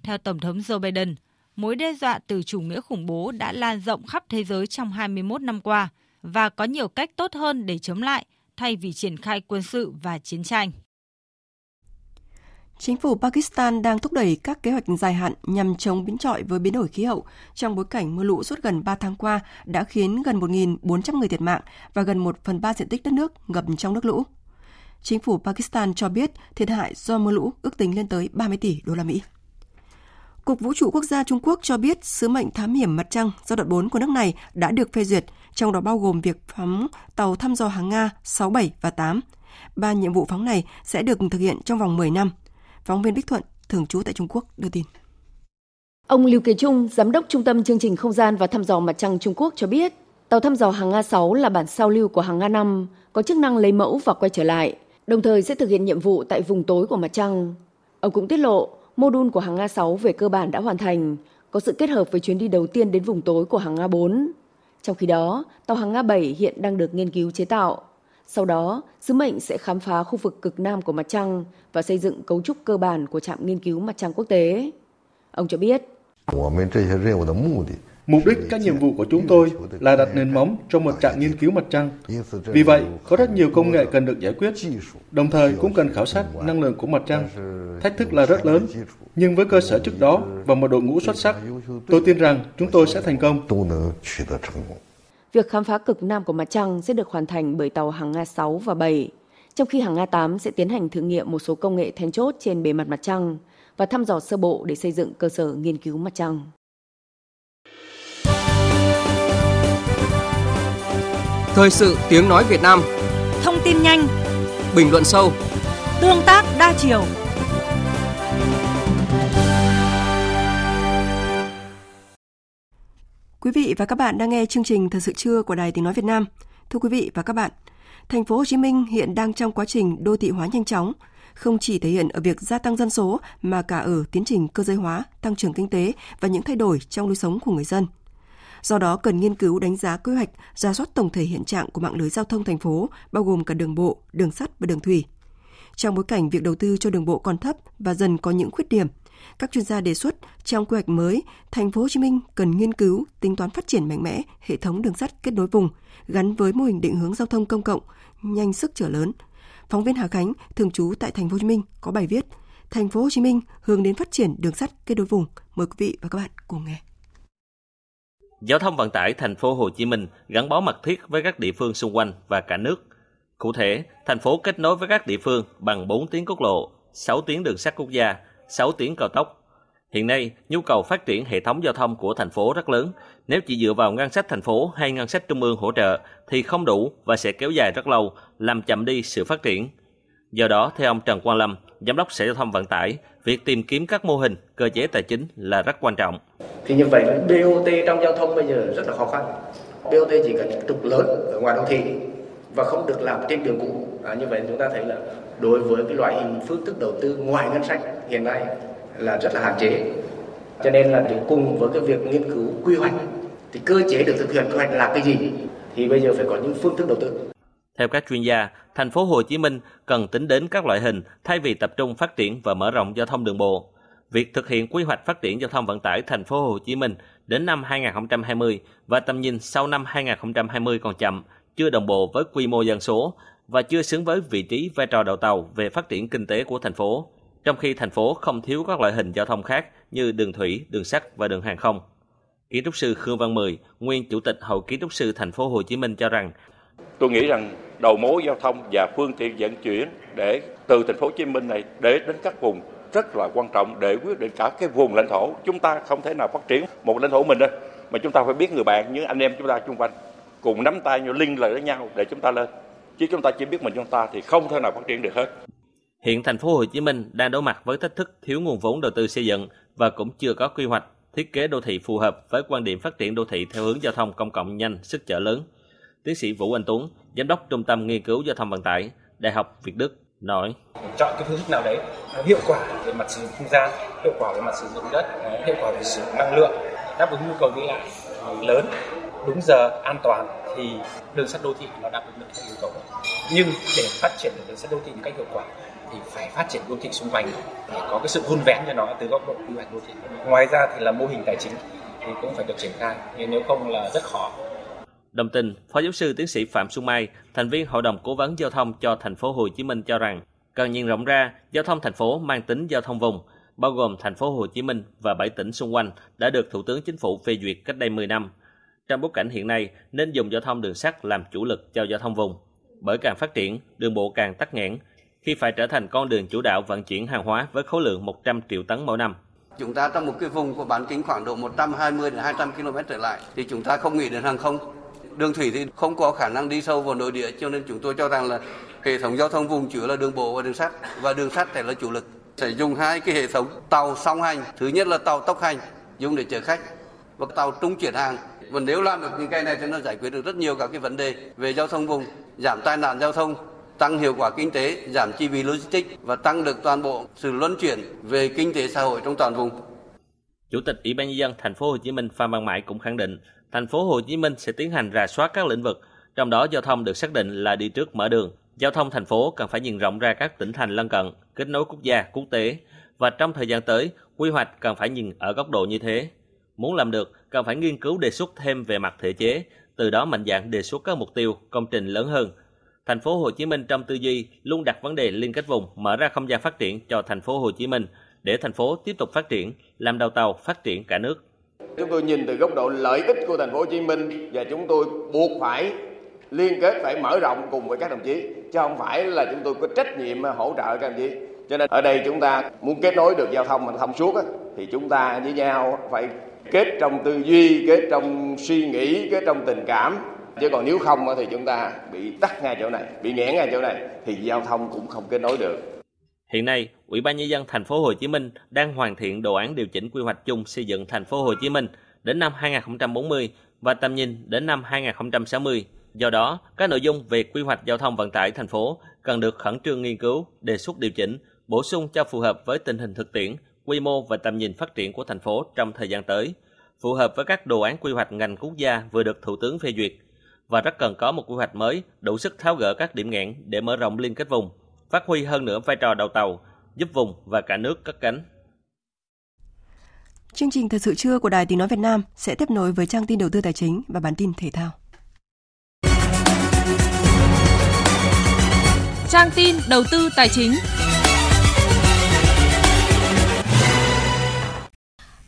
Theo Tổng thống Joe Biden, mối đe dọa từ chủ nghĩa khủng bố đã lan rộng khắp thế giới trong 21 năm qua và có nhiều cách tốt hơn để chống lại thay vì triển khai quân sự và chiến tranh. Chính phủ Pakistan đang thúc đẩy các kế hoạch dài hạn nhằm chống biến trọi với biến đổi khí hậu trong bối cảnh mưa lũ suốt gần 3 tháng qua đã khiến gần 1.400 người thiệt mạng và gần 1 phần 3 diện tích đất nước ngập trong nước lũ. Chính phủ Pakistan cho biết thiệt hại do mưa lũ ước tính lên tới 30 tỷ đô la Mỹ. Cục Vũ trụ Quốc gia Trung Quốc cho biết sứ mệnh thám hiểm mặt trăng giai đoạn 4 của nước này đã được phê duyệt, trong đó bao gồm việc phóng tàu thăm dò hàng Nga 6, 7 và 8. Ba nhiệm vụ phóng này sẽ được thực hiện trong vòng 10 năm. Phóng viên Bích Thuận, thường trú tại Trung Quốc, đưa tin. Ông Lưu Kế Trung, Giám đốc Trung tâm Chương trình Không gian và Thăm dò Mặt trăng Trung Quốc cho biết, tàu thăm dò hàng Nga-6 là bản sao lưu của hàng Nga-5, có chức năng lấy mẫu và quay trở lại, đồng thời sẽ thực hiện nhiệm vụ tại vùng tối của mặt trăng. Ông cũng tiết lộ, mô đun của hàng Nga-6 về cơ bản đã hoàn thành, có sự kết hợp với chuyến đi đầu tiên đến vùng tối của hàng Nga-4. Trong khi đó, tàu hàng Nga-7 hiện đang được nghiên cứu chế tạo. Sau đó, sứ mệnh sẽ khám phá khu vực cực nam của mặt trăng và xây dựng cấu trúc cơ bản của trạm nghiên cứu mặt trăng quốc tế. Ông cho biết, Mục đích các nhiệm vụ của chúng tôi là đặt nền móng cho một trạm nghiên cứu mặt trăng. Vì vậy, có rất nhiều công nghệ cần được giải quyết, đồng thời cũng cần khảo sát năng lượng của mặt trăng. Thách thức là rất lớn, nhưng với cơ sở trước đó và một đội ngũ xuất sắc, tôi tin rằng chúng tôi sẽ thành công. Việc khám phá cực nam của mặt trăng sẽ được hoàn thành bởi tàu hàng Nga 6 và 7, trong khi hàng Nga 8 sẽ tiến hành thử nghiệm một số công nghệ then chốt trên bề mặt mặt trăng và thăm dò sơ bộ để xây dựng cơ sở nghiên cứu mặt trăng. Thời sự tiếng nói Việt Nam. Thông tin nhanh. Bình luận sâu. Tương tác đa chiều Quý vị và các bạn đang nghe chương trình Thời sự trưa của Đài Tiếng nói Việt Nam. Thưa quý vị và các bạn, thành phố Hồ Chí Minh hiện đang trong quá trình đô thị hóa nhanh chóng, không chỉ thể hiện ở việc gia tăng dân số mà cả ở tiến trình cơ giới hóa, tăng trưởng kinh tế và những thay đổi trong lối sống của người dân. Do đó cần nghiên cứu đánh giá quy hoạch, ra soát tổng thể hiện trạng của mạng lưới giao thông thành phố, bao gồm cả đường bộ, đường sắt và đường thủy. Trong bối cảnh việc đầu tư cho đường bộ còn thấp và dần có những khuyết điểm, các chuyên gia đề xuất trong quy hoạch mới, thành phố Hồ Chí Minh cần nghiên cứu tính toán phát triển mạnh mẽ hệ thống đường sắt kết nối vùng gắn với mô hình định hướng giao thông công cộng nhanh sức trở lớn. Phóng viên Hà Khánh thường trú tại thành phố Hồ Chí Minh có bài viết Thành phố Hồ Chí Minh hướng đến phát triển đường sắt kết nối vùng. Mời quý vị và các bạn cùng nghe. Giao thông vận tải thành phố Hồ Chí Minh gắn bó mật thiết với các địa phương xung quanh và cả nước. Cụ thể, thành phố kết nối với các địa phương bằng 4 tuyến quốc lộ, 6 tuyến đường sắt quốc gia, 6 tuyến cao tốc. Hiện nay, nhu cầu phát triển hệ thống giao thông của thành phố rất lớn. Nếu chỉ dựa vào ngân sách thành phố hay ngân sách trung ương hỗ trợ thì không đủ và sẽ kéo dài rất lâu, làm chậm đi sự phát triển. Do đó, theo ông Trần Quang Lâm, Giám đốc Sở Giao thông Vận tải, việc tìm kiếm các mô hình, cơ chế tài chính là rất quan trọng. Thì như vậy BOT trong giao thông bây giờ rất là khó khăn. BOT chỉ cần trục lớn ở ngoài đô thị và không được làm trên đường cũ. À, như vậy chúng ta thấy là đối với cái loại hình phương thức đầu tư ngoài ngân sách hiện nay là rất là hạn chế. Cho nên là để cùng với cái việc nghiên cứu quy hoạch thì cơ chế được thực hiện quy hoạch là cái gì thì bây giờ phải có những phương thức đầu tư. Theo các chuyên gia, thành phố Hồ Chí Minh cần tính đến các loại hình thay vì tập trung phát triển và mở rộng giao thông đường bộ. Việc thực hiện quy hoạch phát triển giao thông vận tải thành phố Hồ Chí Minh đến năm 2020 và tầm nhìn sau năm 2020 còn chậm, chưa đồng bộ với quy mô dân số và chưa xứng với vị trí vai trò đầu tàu về phát triển kinh tế của thành phố, trong khi thành phố không thiếu các loại hình giao thông khác như đường thủy, đường sắt và đường hàng không. Kiến trúc sư Khương Văn Mười, nguyên chủ tịch Hội Kiến trúc sư thành phố Hồ Chí Minh cho rằng Tôi nghĩ rằng đầu mối giao thông và phương tiện vận chuyển để từ thành phố Hồ Chí Minh này để đến các vùng rất là quan trọng để quyết định cả cái vùng lãnh thổ. Chúng ta không thể nào phát triển một lãnh thổ mình đâu, mà chúng ta phải biết người bạn, những anh em chúng ta xung quanh cùng nắm tay nhau liên lạc với nhau để chúng ta lên. Chứ chúng ta chỉ biết mình chúng ta thì không thể nào phát triển được hết. Hiện thành phố Hồ Chí Minh đang đối mặt với thách thức thiếu nguồn vốn đầu tư xây dựng và cũng chưa có quy hoạch thiết kế đô thị phù hợp với quan điểm phát triển đô thị theo hướng giao thông công cộng nhanh, sức chở lớn. Tiến sĩ Vũ Anh Tuấn, giám đốc Trung tâm Nghiên cứu Giao thông Vận tải, Đại học Việt Đức nói: chọn cái phương thức nào đấy hiệu quả về mặt sử dụng không gian, hiệu quả về mặt sử dụng đất, hiệu quả về sử dụng năng lượng đáp ứng nhu cầu đi lại lớn đúng giờ an toàn thì đường sắt đô thị nó đáp ứng được các yêu cầu đó. nhưng để phát triển được đường sắt đô thị một cách hiệu quả thì phải phát triển đô thị xung quanh để có cái sự vun vén cho nó từ góc độ quy hoạch đô thị ngoài ra thì là mô hình tài chính thì cũng phải được triển khai nếu không là rất khó Đồng tình, Phó giáo sư tiến sĩ Phạm Xuân Mai, thành viên Hội đồng Cố vấn Giao thông cho thành phố Hồ Chí Minh cho rằng, cần nhìn rộng ra, giao thông thành phố mang tính giao thông vùng, bao gồm thành phố Hồ Chí Minh và bảy tỉnh xung quanh đã được Thủ tướng Chính phủ phê duyệt cách đây 10 năm. Trong bối cảnh hiện nay, nên dùng giao thông đường sắt làm chủ lực cho giao thông vùng. Bởi càng phát triển, đường bộ càng tắc nghẽn, khi phải trở thành con đường chủ đạo vận chuyển hàng hóa với khối lượng 100 triệu tấn mỗi năm. Chúng ta trong một cái vùng có bán kính khoảng độ 120 đến 200 km trở lại thì chúng ta không nghĩ đến hàng không. Đường thủy thì không có khả năng đi sâu vào nội địa cho nên chúng tôi cho rằng là hệ thống giao thông vùng chủ là đường bộ và đường sắt và đường sắt sẽ là chủ lực. Sẽ dùng hai cái hệ thống tàu song hành. Thứ nhất là tàu tốc hành dùng để chở khách và tàu trung chuyển hàng. Và nếu làm được những cái này thì nó giải quyết được rất nhiều các cái vấn đề về giao thông vùng, giảm tai nạn giao thông, tăng hiệu quả kinh tế, giảm chi phí logistics và tăng được toàn bộ sự luân chuyển về kinh tế xã hội trong toàn vùng. Chủ tịch Ủy ban nhân dân thành phố Hồ Chí Minh Phan Văn Mãi cũng khẳng định, thành phố Hồ Chí Minh sẽ tiến hành rà soát các lĩnh vực, trong đó giao thông được xác định là đi trước mở đường. Giao thông thành phố cần phải nhìn rộng ra các tỉnh thành lân cận, kết nối quốc gia, quốc tế và trong thời gian tới, quy hoạch cần phải nhìn ở góc độ như thế. Muốn làm được, cần phải nghiên cứu đề xuất thêm về mặt thể chế, từ đó mạnh dạn đề xuất các mục tiêu, công trình lớn hơn. Thành phố Hồ Chí Minh trong tư duy luôn đặt vấn đề liên kết vùng, mở ra không gian phát triển cho thành phố Hồ Chí Minh để thành phố tiếp tục phát triển, làm đầu tàu phát triển cả nước. Chúng tôi nhìn từ góc độ lợi ích của thành phố Hồ Chí Minh và chúng tôi buộc phải liên kết phải mở rộng cùng với các đồng chí chứ không phải là chúng tôi có trách nhiệm hỗ trợ các đồng chí cho nên ở đây chúng ta muốn kết nối được giao thông mà thông suốt thì chúng ta với nhau phải kết trong tư duy kết trong suy nghĩ kết trong tình cảm chứ còn nếu không thì chúng ta bị tắt ngay chỗ này bị nghẽn ngay chỗ này thì giao thông cũng không kết nối được Hiện nay, Ủy ban nhân dân thành phố Hồ Chí Minh đang hoàn thiện đồ án điều chỉnh quy hoạch chung xây dựng thành phố Hồ Chí Minh đến năm 2040 và tầm nhìn đến năm 2060. Do đó, các nội dung về quy hoạch giao thông vận tải thành phố cần được khẩn trương nghiên cứu, đề xuất điều chỉnh, bổ sung cho phù hợp với tình hình thực tiễn, quy mô và tầm nhìn phát triển của thành phố trong thời gian tới, phù hợp với các đồ án quy hoạch ngành quốc gia vừa được Thủ tướng phê duyệt và rất cần có một quy hoạch mới đủ sức tháo gỡ các điểm nghẽn để mở rộng liên kết vùng, phát huy hơn nữa vai trò đầu tàu, giúp vùng và cả nước cất cánh. Chương trình Thời sự trưa của Đài Tiếng Nói Việt Nam sẽ tiếp nối với trang tin đầu tư tài chính và bản tin thể thao. Trang tin đầu tư tài chính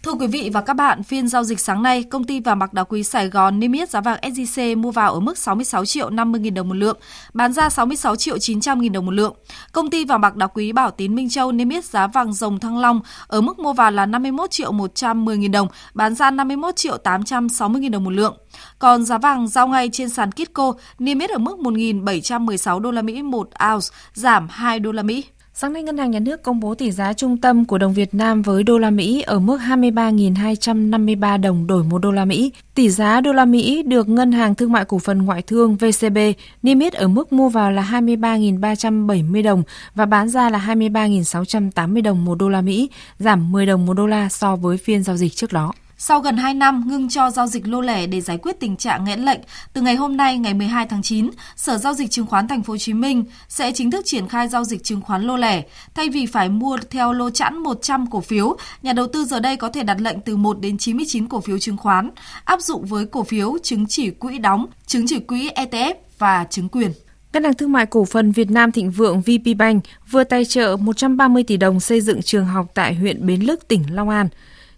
Thưa quý vị và các bạn, phiên giao dịch sáng nay, công ty vàng bạc đá quý Sài Gòn niêm yết giá vàng SJC mua vào ở mức 66 triệu 50 000 đồng một lượng, bán ra 66 triệu 900 000 đồng một lượng. Công ty vàng bạc đá quý Bảo Tín Minh Châu niêm yết giá vàng dòng Thăng Long ở mức mua vào là 51 triệu 110 000 đồng, bán ra 51 triệu 860 000 đồng một lượng. Còn giá vàng giao ngay trên sàn Kitco niêm yết ở mức 1.716 đô la Mỹ một ounce, giảm 2 đô la Mỹ. Sáng nay, Ngân hàng Nhà nước công bố tỷ giá trung tâm của đồng Việt Nam với đô la Mỹ ở mức 23.253 đồng đổi một đô la Mỹ. Tỷ giá đô la Mỹ được Ngân hàng Thương mại Cổ phần Ngoại thương VCB niêm yết ở mức mua vào là 23.370 đồng và bán ra là 23.680 đồng một đô la Mỹ, giảm 10 đồng một đô la so với phiên giao dịch trước đó. Sau gần 2 năm ngưng cho giao dịch lô lẻ để giải quyết tình trạng nghẽn lệnh, từ ngày hôm nay ngày 12 tháng 9, Sở giao dịch chứng khoán Thành phố Hồ Chí Minh sẽ chính thức triển khai giao dịch chứng khoán lô lẻ. Thay vì phải mua theo lô chẵn 100 cổ phiếu, nhà đầu tư giờ đây có thể đặt lệnh từ 1 đến 99 cổ phiếu chứng khoán, áp dụng với cổ phiếu chứng chỉ quỹ đóng, chứng chỉ quỹ ETF và chứng quyền. Ngân hàng Thương mại Cổ phần Việt Nam Thịnh Vượng VPBank vừa tài trợ 130 tỷ đồng xây dựng trường học tại huyện Bến Lức, tỉnh Long An.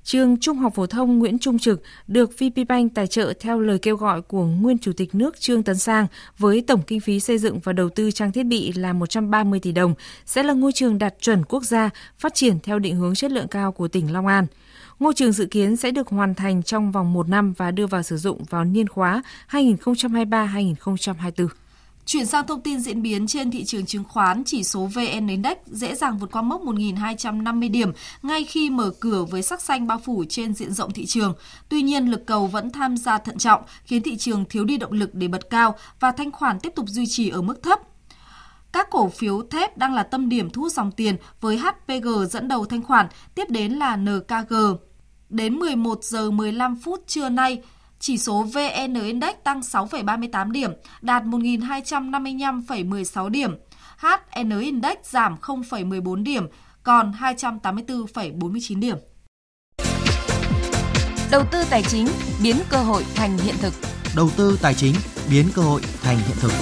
Trường Trung học phổ thông Nguyễn Trung Trực được VPBank tài trợ theo lời kêu gọi của nguyên Chủ tịch nước Trương Tấn Sang với tổng kinh phí xây dựng và đầu tư trang thiết bị là 130 tỷ đồng, sẽ là ngôi trường đạt chuẩn quốc gia, phát triển theo định hướng chất lượng cao của tỉnh Long An. Ngôi trường dự kiến sẽ được hoàn thành trong vòng một năm và đưa vào sử dụng vào niên khóa 2023-2024. Chuyển sang thông tin diễn biến trên thị trường chứng khoán, chỉ số VN Index dễ dàng vượt qua mốc 1.250 điểm ngay khi mở cửa với sắc xanh bao phủ trên diện rộng thị trường. Tuy nhiên, lực cầu vẫn tham gia thận trọng, khiến thị trường thiếu đi động lực để bật cao và thanh khoản tiếp tục duy trì ở mức thấp. Các cổ phiếu thép đang là tâm điểm thu hút dòng tiền với HPG dẫn đầu thanh khoản, tiếp đến là NKG. Đến 11 giờ 15 phút trưa nay, chỉ số VN Index tăng 6,38 điểm, đạt 1.255,16 điểm. HN Index giảm 0,14 điểm, còn 284,49 điểm. Đầu tư tài chính biến cơ hội thành hiện thực. Đầu tư tài chính biến cơ hội thành hiện thực.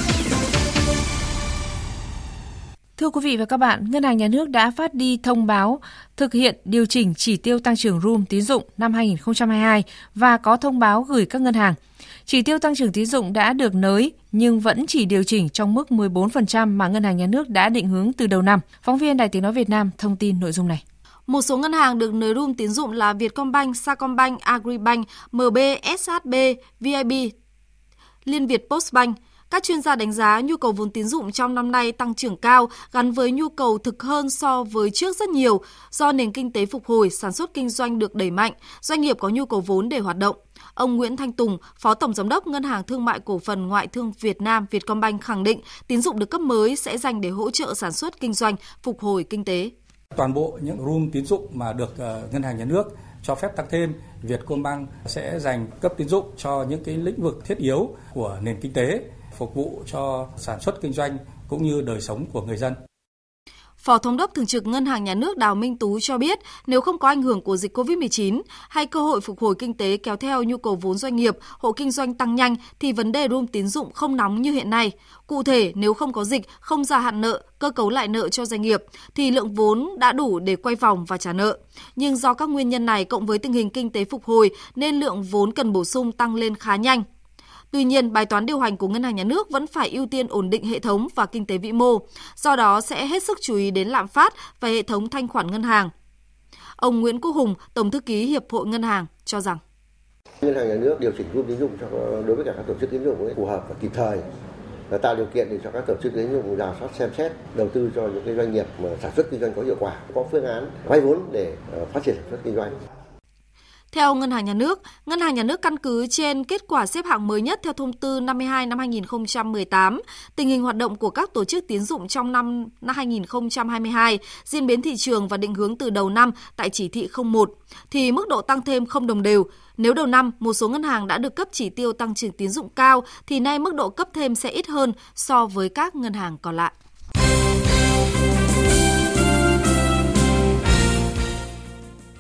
Thưa quý vị và các bạn, Ngân hàng Nhà nước đã phát đi thông báo thực hiện điều chỉnh chỉ tiêu tăng trưởng room tín dụng năm 2022 và có thông báo gửi các ngân hàng. Chỉ tiêu tăng trưởng tín dụng đã được nới nhưng vẫn chỉ điều chỉnh trong mức 14% mà Ngân hàng Nhà nước đã định hướng từ đầu năm. Phóng viên Đài Tiếng Nói Việt Nam thông tin nội dung này. Một số ngân hàng được nới room tín dụng là Vietcombank, Sacombank, Agribank, MB, SHB, VIB, Liên Việt Postbank. Các chuyên gia đánh giá nhu cầu vốn tín dụng trong năm nay tăng trưởng cao gắn với nhu cầu thực hơn so với trước rất nhiều do nền kinh tế phục hồi, sản xuất kinh doanh được đẩy mạnh, doanh nghiệp có nhu cầu vốn để hoạt động. Ông Nguyễn Thanh Tùng, Phó Tổng Giám đốc Ngân hàng Thương mại Cổ phần Ngoại thương Việt Nam Vietcombank khẳng định tín dụng được cấp mới sẽ dành để hỗ trợ sản xuất kinh doanh, phục hồi kinh tế. Toàn bộ những room tín dụng mà được ờ, ngân hàng nhà nước cho phép tăng thêm, Vietcombank sẽ dành cấp tín dụng cho những cái lĩnh vực thiết yếu của nền kinh tế, phục vụ cho sản xuất kinh doanh cũng như đời sống của người dân. Phó Thống đốc Thường trực Ngân hàng Nhà nước Đào Minh Tú cho biết, nếu không có ảnh hưởng của dịch COVID-19 hay cơ hội phục hồi kinh tế kéo theo nhu cầu vốn doanh nghiệp, hộ kinh doanh tăng nhanh thì vấn đề room tín dụng không nóng như hiện nay. Cụ thể, nếu không có dịch, không gia hạn nợ, cơ cấu lại nợ cho doanh nghiệp thì lượng vốn đã đủ để quay vòng và trả nợ. Nhưng do các nguyên nhân này cộng với tình hình kinh tế phục hồi nên lượng vốn cần bổ sung tăng lên khá nhanh. Tuy nhiên, bài toán điều hành của Ngân hàng Nhà nước vẫn phải ưu tiên ổn định hệ thống và kinh tế vĩ mô, do đó sẽ hết sức chú ý đến lạm phát và hệ thống thanh khoản ngân hàng. Ông Nguyễn Quốc Hùng, Tổng thư ký Hiệp hội Ngân hàng cho rằng Ngân hàng nhà nước điều chỉnh room tín dụng cho đối với cả các tổ chức tín dụng phù hợp và kịp thời và tạo điều kiện để cho các tổ chức tín dụng rà soát xem xét đầu tư cho những cái doanh nghiệp mà sản xuất kinh doanh có hiệu quả, có phương án vay vốn để ờ, phát triển sản xuất kinh doanh. Theo Ngân hàng Nhà nước, Ngân hàng Nhà nước căn cứ trên kết quả xếp hạng mới nhất theo thông tư 52 năm 2018, tình hình hoạt động của các tổ chức tín dụng trong năm 2022, diễn biến thị trường và định hướng từ đầu năm tại chỉ thị 01 thì mức độ tăng thêm không đồng đều. Nếu đầu năm một số ngân hàng đã được cấp chỉ tiêu tăng trưởng tín dụng cao thì nay mức độ cấp thêm sẽ ít hơn so với các ngân hàng còn lại.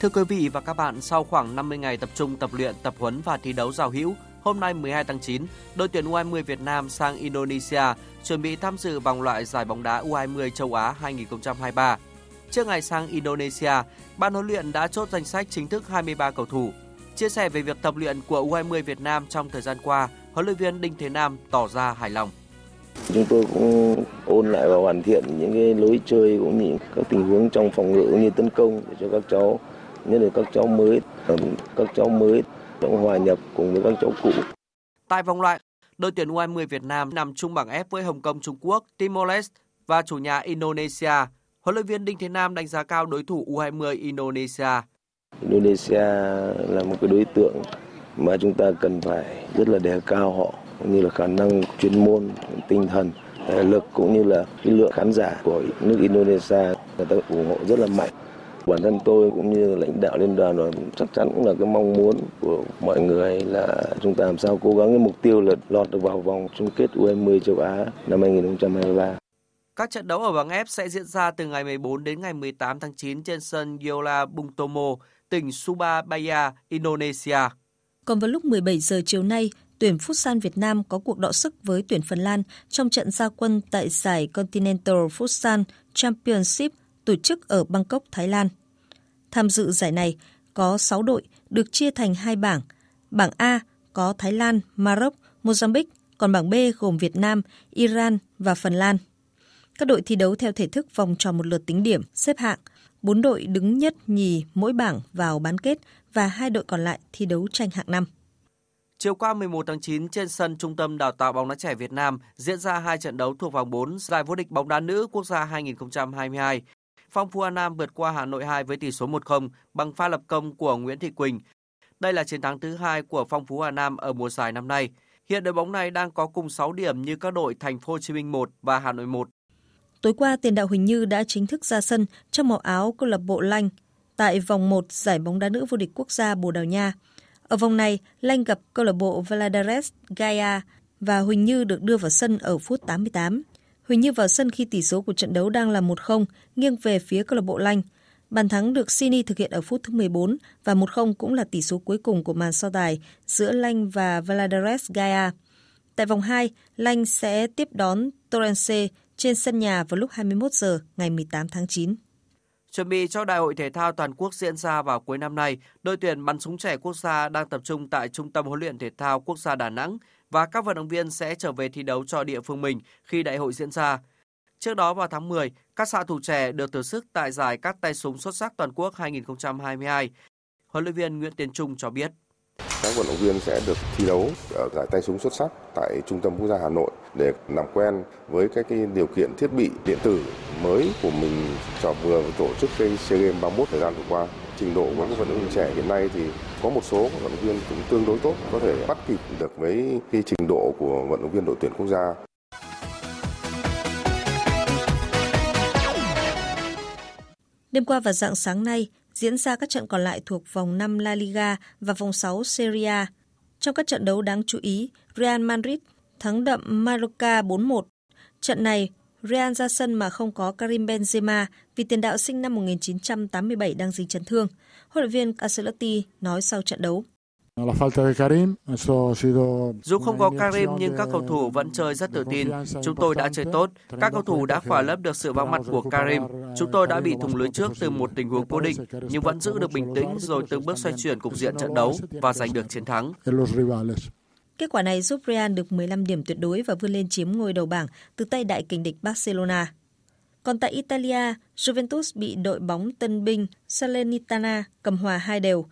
Thưa quý vị và các bạn, sau khoảng 50 ngày tập trung tập luyện, tập huấn và thi đấu giao hữu, hôm nay 12 tháng 9, đội tuyển U20 Việt Nam sang Indonesia chuẩn bị tham dự vòng loại giải bóng đá U20 châu Á 2023. Trước ngày sang Indonesia, ban huấn luyện đã chốt danh sách chính thức 23 cầu thủ. Chia sẻ về việc tập luyện của U20 Việt Nam trong thời gian qua, huấn luyện viên Đinh Thế Nam tỏ ra hài lòng. Chúng tôi cũng ôn lại và hoàn thiện những cái lối chơi cũng như các tình huống trong phòng ngự cũng như tấn công để cho các cháu nhất là các cháu mới, các cháu mới trong hòa nhập cùng với các cháu cũ. Tại vòng loại, đội tuyển U20 Việt Nam nằm chung bảng F với Hồng Kông Trung Quốc, Timor-Leste và chủ nhà Indonesia. Huấn luyện viên Đinh Thế Nam đánh giá cao đối thủ U20 Indonesia. Indonesia là một cái đối tượng mà chúng ta cần phải rất là đề cao họ cũng như là khả năng chuyên môn, tinh thần, thể lực cũng như là cái lượng khán giả của nước Indonesia người ta ủng hộ rất là mạnh bản thân tôi cũng như lãnh đạo liên đoàn và chắc chắn cũng là cái mong muốn của mọi người là chúng ta làm sao cố gắng cái mục tiêu là lọt được vào vòng chung kết U20 châu Á năm 2023. Các trận đấu ở bảng F sẽ diễn ra từ ngày 14 đến ngày 18 tháng 9 trên sân Yola Bung Tomo, tỉnh Surabaya, Indonesia. Còn vào lúc 17 giờ chiều nay, tuyển Futsal Việt Nam có cuộc đọ sức với tuyển Phần Lan trong trận gia quân tại giải Continental Futsal Championship tổ chức ở Bangkok, Thái Lan. Tham dự giải này có 6 đội được chia thành hai bảng. Bảng A có Thái Lan, Maroc, Mozambique, còn bảng B gồm Việt Nam, Iran và Phần Lan. Các đội thi đấu theo thể thức vòng tròn một lượt tính điểm, xếp hạng. Bốn đội đứng nhất nhì mỗi bảng vào bán kết và hai đội còn lại thi đấu tranh hạng năm. Chiều qua 11 tháng 9 trên sân Trung tâm Đào tạo bóng đá trẻ Việt Nam diễn ra hai trận đấu thuộc vòng 4 giải vô địch bóng đá nữ quốc gia 2022 Phong Phú An Nam vượt qua Hà Nội 2 với tỷ số 1-0 bằng pha lập công của Nguyễn Thị Quỳnh. Đây là chiến thắng thứ hai của Phong Phú Hà Nam ở mùa giải năm nay. Hiện đội bóng này đang có cùng 6 điểm như các đội Thành phố Hồ Chí Minh 1 và Hà Nội 1. Tối qua, tiền đạo Huỳnh Như đã chính thức ra sân trong màu áo câu lạc bộ Lanh. tại vòng 1 giải bóng đá nữ vô địch quốc gia Bồ Đào Nha. Ở vòng này, Lanh gặp câu lạc bộ Valadares Gaia và Huỳnh Như được đưa vào sân ở phút 88. Huỳnh Như vào sân khi tỷ số của trận đấu đang là 1-0, nghiêng về phía câu lạc bộ Lanh. Bàn thắng được Sini thực hiện ở phút thứ 14 và 1-0 cũng là tỷ số cuối cùng của màn so tài giữa Lanh và Valadares Gaia. Tại vòng 2, Lanh sẽ tiếp đón Torrance trên sân nhà vào lúc 21 giờ ngày 18 tháng 9. Chuẩn bị cho Đại hội thể thao toàn quốc diễn ra vào cuối năm nay, đội tuyển bắn súng trẻ quốc gia đang tập trung tại Trung tâm huấn luyện thể thao quốc gia Đà Nẵng và các vận động viên sẽ trở về thi đấu cho địa phương mình khi đại hội diễn ra. Trước đó vào tháng 10, các xạ thủ trẻ được thử sức tại giải các tay súng xuất sắc toàn quốc 2022. Huấn luyện viên Nguyễn Tiến Trung cho biết. Các vận động viên sẽ được thi đấu ở giải tay súng xuất sắc tại Trung tâm Quốc gia Hà Nội để làm quen với các cái điều kiện thiết bị điện tử mới của mình cho vừa tổ chức cái SEA Games 31 thời gian vừa qua. Trình độ của các vận động viên trẻ hiện nay thì có một số vận động viên cũng tương đối tốt, có thể bắt kịp được với cái trình độ của vận động viên đội tuyển quốc gia. Đêm qua và dạng sáng nay, diễn ra các trận còn lại thuộc vòng 5 La Liga và vòng 6 Serie A. Trong các trận đấu đáng chú ý, Real Madrid thắng đậm Mallorca 4-1. Trận này, Real ra sân mà không có Karim Benzema vì tiền đạo sinh năm 1987 đang dính chấn thương. Huấn luyện viên Ancelotti nói sau trận đấu. Dù không có Karim nhưng các cầu thủ vẫn chơi rất tự tin. Chúng tôi đã chơi tốt. Các cầu thủ đã khỏa lấp được sự vắng mặt của Karim. Chúng tôi đã bị thủng lưới trước từ một tình huống cố định nhưng vẫn giữ được bình tĩnh rồi từng bước xoay chuyển cục diện trận đấu và giành được chiến thắng. Kết quả này giúp Real được 15 điểm tuyệt đối và vươn lên chiếm ngôi đầu bảng từ tay đại kình địch Barcelona. Còn tại Italia, Juventus bị đội bóng tân binh Salernitana cầm hòa hai đều.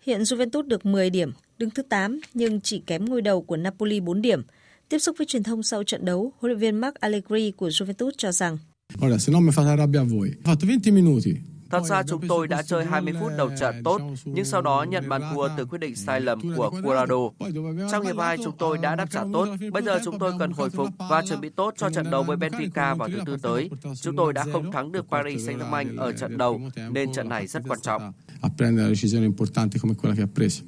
Hiện Juventus được 10 điểm, đứng thứ 8 nhưng chỉ kém ngôi đầu của Napoli 4 điểm. Tiếp xúc với truyền thông sau trận đấu, huấn luyện viên Mark Allegri của Juventus cho rằng Ora, se no mi fate arrabbiare voi. Ho fatto 20 minuti. Thật ra chúng tôi đã chơi 20 phút đầu trận tốt, nhưng sau đó nhận bàn thua từ quyết định sai lầm của Curado. Trong hiệp 2 chúng tôi đã đáp trả tốt, bây giờ chúng tôi cần hồi phục và chuẩn bị tốt cho trận đấu với Benfica vào thứ tư tới. Chúng tôi đã không thắng được Paris Saint-Germain ở trận đầu, nên trận này rất quan trọng. Preso.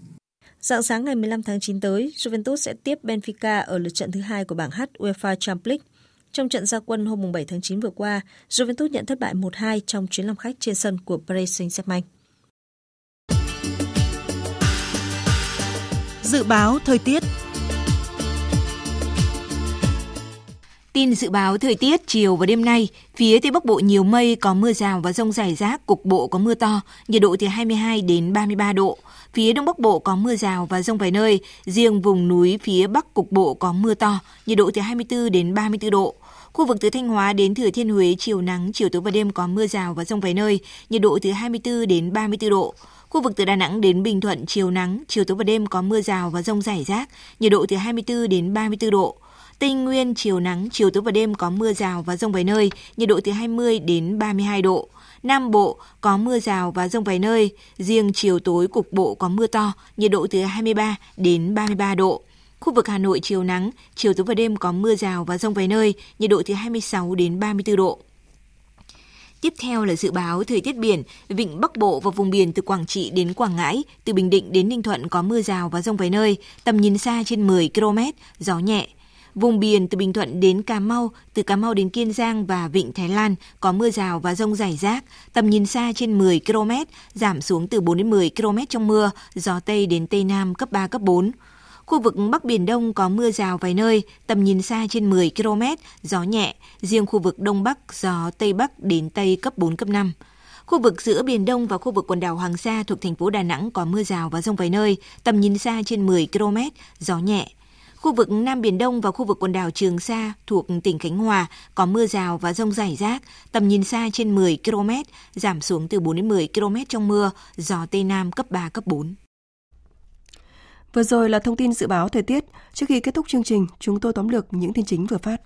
Dạng sáng ngày 15 tháng 9 tới, Juventus sẽ tiếp Benfica ở lượt trận thứ hai của bảng H UEFA Champions League. Trong trận gia quân hôm 7 tháng 9 vừa qua, Juventus nhận thất bại 1-2 trong chuyến làm khách trên sân của Paris Saint-Germain. Dự báo thời tiết Tin dự báo thời tiết chiều và đêm nay, phía Tây Bắc Bộ nhiều mây, có mưa rào và rông rải rác, cục bộ có mưa to, nhiệt độ từ 22 đến 33 độ. Phía Đông Bắc Bộ có mưa rào và rông vài nơi, riêng vùng núi phía Bắc cục bộ có mưa to, nhiệt độ từ 24 đến 34 độ. Khu vực từ Thanh Hóa đến Thừa Thiên Huế chiều nắng, chiều tối và đêm có mưa rào và rông vài nơi, nhiệt độ từ 24 đến 34 độ. Khu vực từ Đà Nẵng đến Bình Thuận chiều nắng, chiều tối và đêm có mưa rào và rông rải rác, nhiệt độ từ 24 đến 34 độ. Tây Nguyên chiều nắng, chiều tối và đêm có mưa rào và rông vài nơi, nhiệt độ từ 20 đến 32 độ. Nam Bộ có mưa rào và rông vài nơi, riêng chiều tối cục bộ có mưa to, nhiệt độ từ 23 đến 33 độ. Khu vực Hà Nội chiều nắng, chiều tối và đêm có mưa rào và rông vài nơi, nhiệt độ từ 26 đến 34 độ. Tiếp theo là dự báo thời tiết biển, vịnh Bắc Bộ và vùng biển từ Quảng Trị đến Quảng Ngãi, từ Bình Định đến Ninh Thuận có mưa rào và rông vài nơi, tầm nhìn xa trên 10 km, gió nhẹ. Vùng biển từ Bình Thuận đến Cà Mau, từ Cà Mau đến Kiên Giang và Vịnh Thái Lan có mưa rào và rông rải rác, tầm nhìn xa trên 10 km, giảm xuống từ 4 đến 10 km trong mưa, gió Tây đến Tây Nam cấp 3, cấp 4. Khu vực Bắc Biển Đông có mưa rào vài nơi, tầm nhìn xa trên 10 km, gió nhẹ, riêng khu vực Đông Bắc gió Tây Bắc đến Tây cấp 4, cấp 5. Khu vực giữa Biển Đông và khu vực quần đảo Hoàng Sa thuộc thành phố Đà Nẵng có mưa rào và rông vài nơi, tầm nhìn xa trên 10 km, gió nhẹ. Khu vực Nam Biển Đông và khu vực quần đảo Trường Sa thuộc tỉnh Khánh Hòa có mưa rào và rông rải rác, tầm nhìn xa trên 10 km, giảm xuống từ 4 đến 10 km trong mưa, gió Tây Nam cấp 3, cấp 4. Vừa rồi là thông tin dự báo thời tiết. Trước khi kết thúc chương trình, chúng tôi tóm lược những tin chính vừa phát.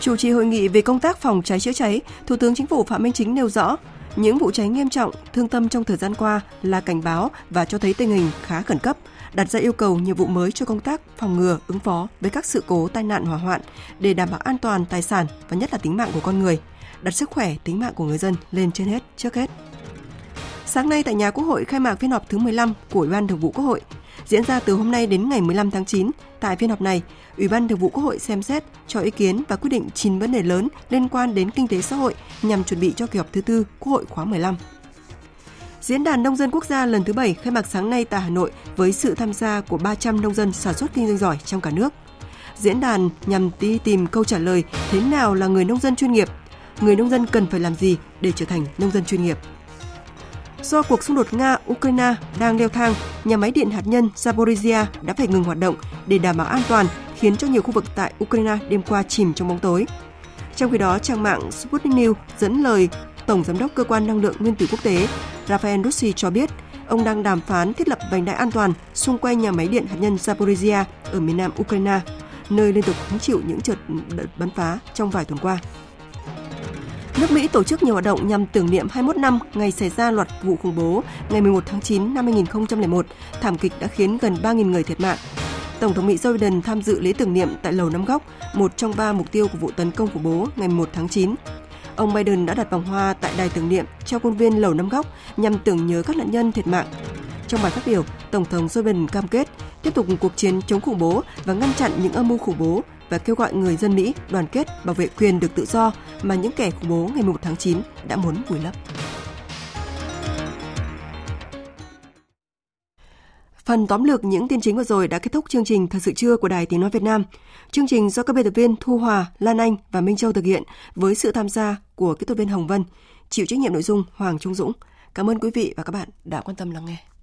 Chủ trì hội nghị về công tác phòng cháy chữa cháy, Thủ tướng Chính phủ Phạm Minh Chính nêu rõ, Những vụ cháy nghiêm trọng, thương tâm trong thời gian qua là cảnh báo và cho thấy tình hình khá khẩn cấp, đặt ra yêu cầu nhiệm vụ mới cho công tác phòng ngừa, ứng phó với các sự cố tai nạn hỏa hoạn để đảm bảo an toàn tài sản và nhất là tính mạng của con người, đặt sức khỏe, tính mạng của người dân lên trên hết, trước hết. Sáng nay tại nhà Quốc hội khai mạc phiên họp thứ 15 của Ủy ban Thường vụ Quốc hội. Diễn ra từ hôm nay đến ngày 15 tháng 9, tại phiên họp này, Ủy ban Thường vụ Quốc hội xem xét cho ý kiến và quyết định 9 vấn đề lớn liên quan đến kinh tế xã hội nhằm chuẩn bị cho kỳ họp thứ tư Quốc hội khóa 15. Diễn đàn Nông dân Quốc gia lần thứ 7 khai mạc sáng nay tại Hà Nội với sự tham gia của 300 nông dân sản xuất kinh doanh giỏi trong cả nước. Diễn đàn nhằm đi tìm câu trả lời thế nào là người nông dân chuyên nghiệp, người nông dân cần phải làm gì để trở thành nông dân chuyên nghiệp. Do cuộc xung đột Nga-Ukraine đang leo thang, nhà máy điện hạt nhân Zaporizhia đã phải ngừng hoạt động để đảm bảo an toàn, khiến cho nhiều khu vực tại Ukraine đêm qua chìm trong bóng tối. Trong khi đó, trang mạng Sputnik News dẫn lời Tổng Giám đốc Cơ quan Năng lượng Nguyên tử Quốc tế Rafael Grossi cho biết ông đang đàm phán thiết lập vành đai an toàn xung quanh nhà máy điện hạt nhân Zaporizhia ở miền nam Ukraine, nơi liên tục hứng chịu những đợt bắn phá trong vài tuần qua. Nước Mỹ tổ chức nhiều hoạt động nhằm tưởng niệm 21 năm ngày xảy ra loạt vụ khủng bố ngày 11 tháng 9 năm 2001, thảm kịch đã khiến gần 3.000 người thiệt mạng. Tổng thống Mỹ Joe Biden tham dự lễ tưởng niệm tại Lầu Năm Góc, một trong ba mục tiêu của vụ tấn công khủng bố ngày 1 tháng 9. Ông Biden đã đặt vòng hoa tại đài tưởng niệm trong khuôn viên Lầu Năm Góc nhằm tưởng nhớ các nạn nhân thiệt mạng. Trong bài phát biểu, Tổng thống Joe Biden cam kết tiếp tục cuộc chiến chống khủng bố và ngăn chặn những âm mưu khủng bố và kêu gọi người dân Mỹ đoàn kết bảo vệ quyền được tự do mà những kẻ khủng bố ngày 1 tháng 9 đã muốn vùi lấp. Phần tóm lược những tin chính vừa rồi đã kết thúc chương trình thật sự trưa của Đài Tiếng Nói Việt Nam. Chương trình do các biên tập viên Thu Hòa, Lan Anh và Minh Châu thực hiện với sự tham gia của kỹ thuật viên Hồng Vân, chịu trách nhiệm nội dung Hoàng Trung Dũng. Cảm ơn quý vị và các bạn đã quan tâm lắng nghe.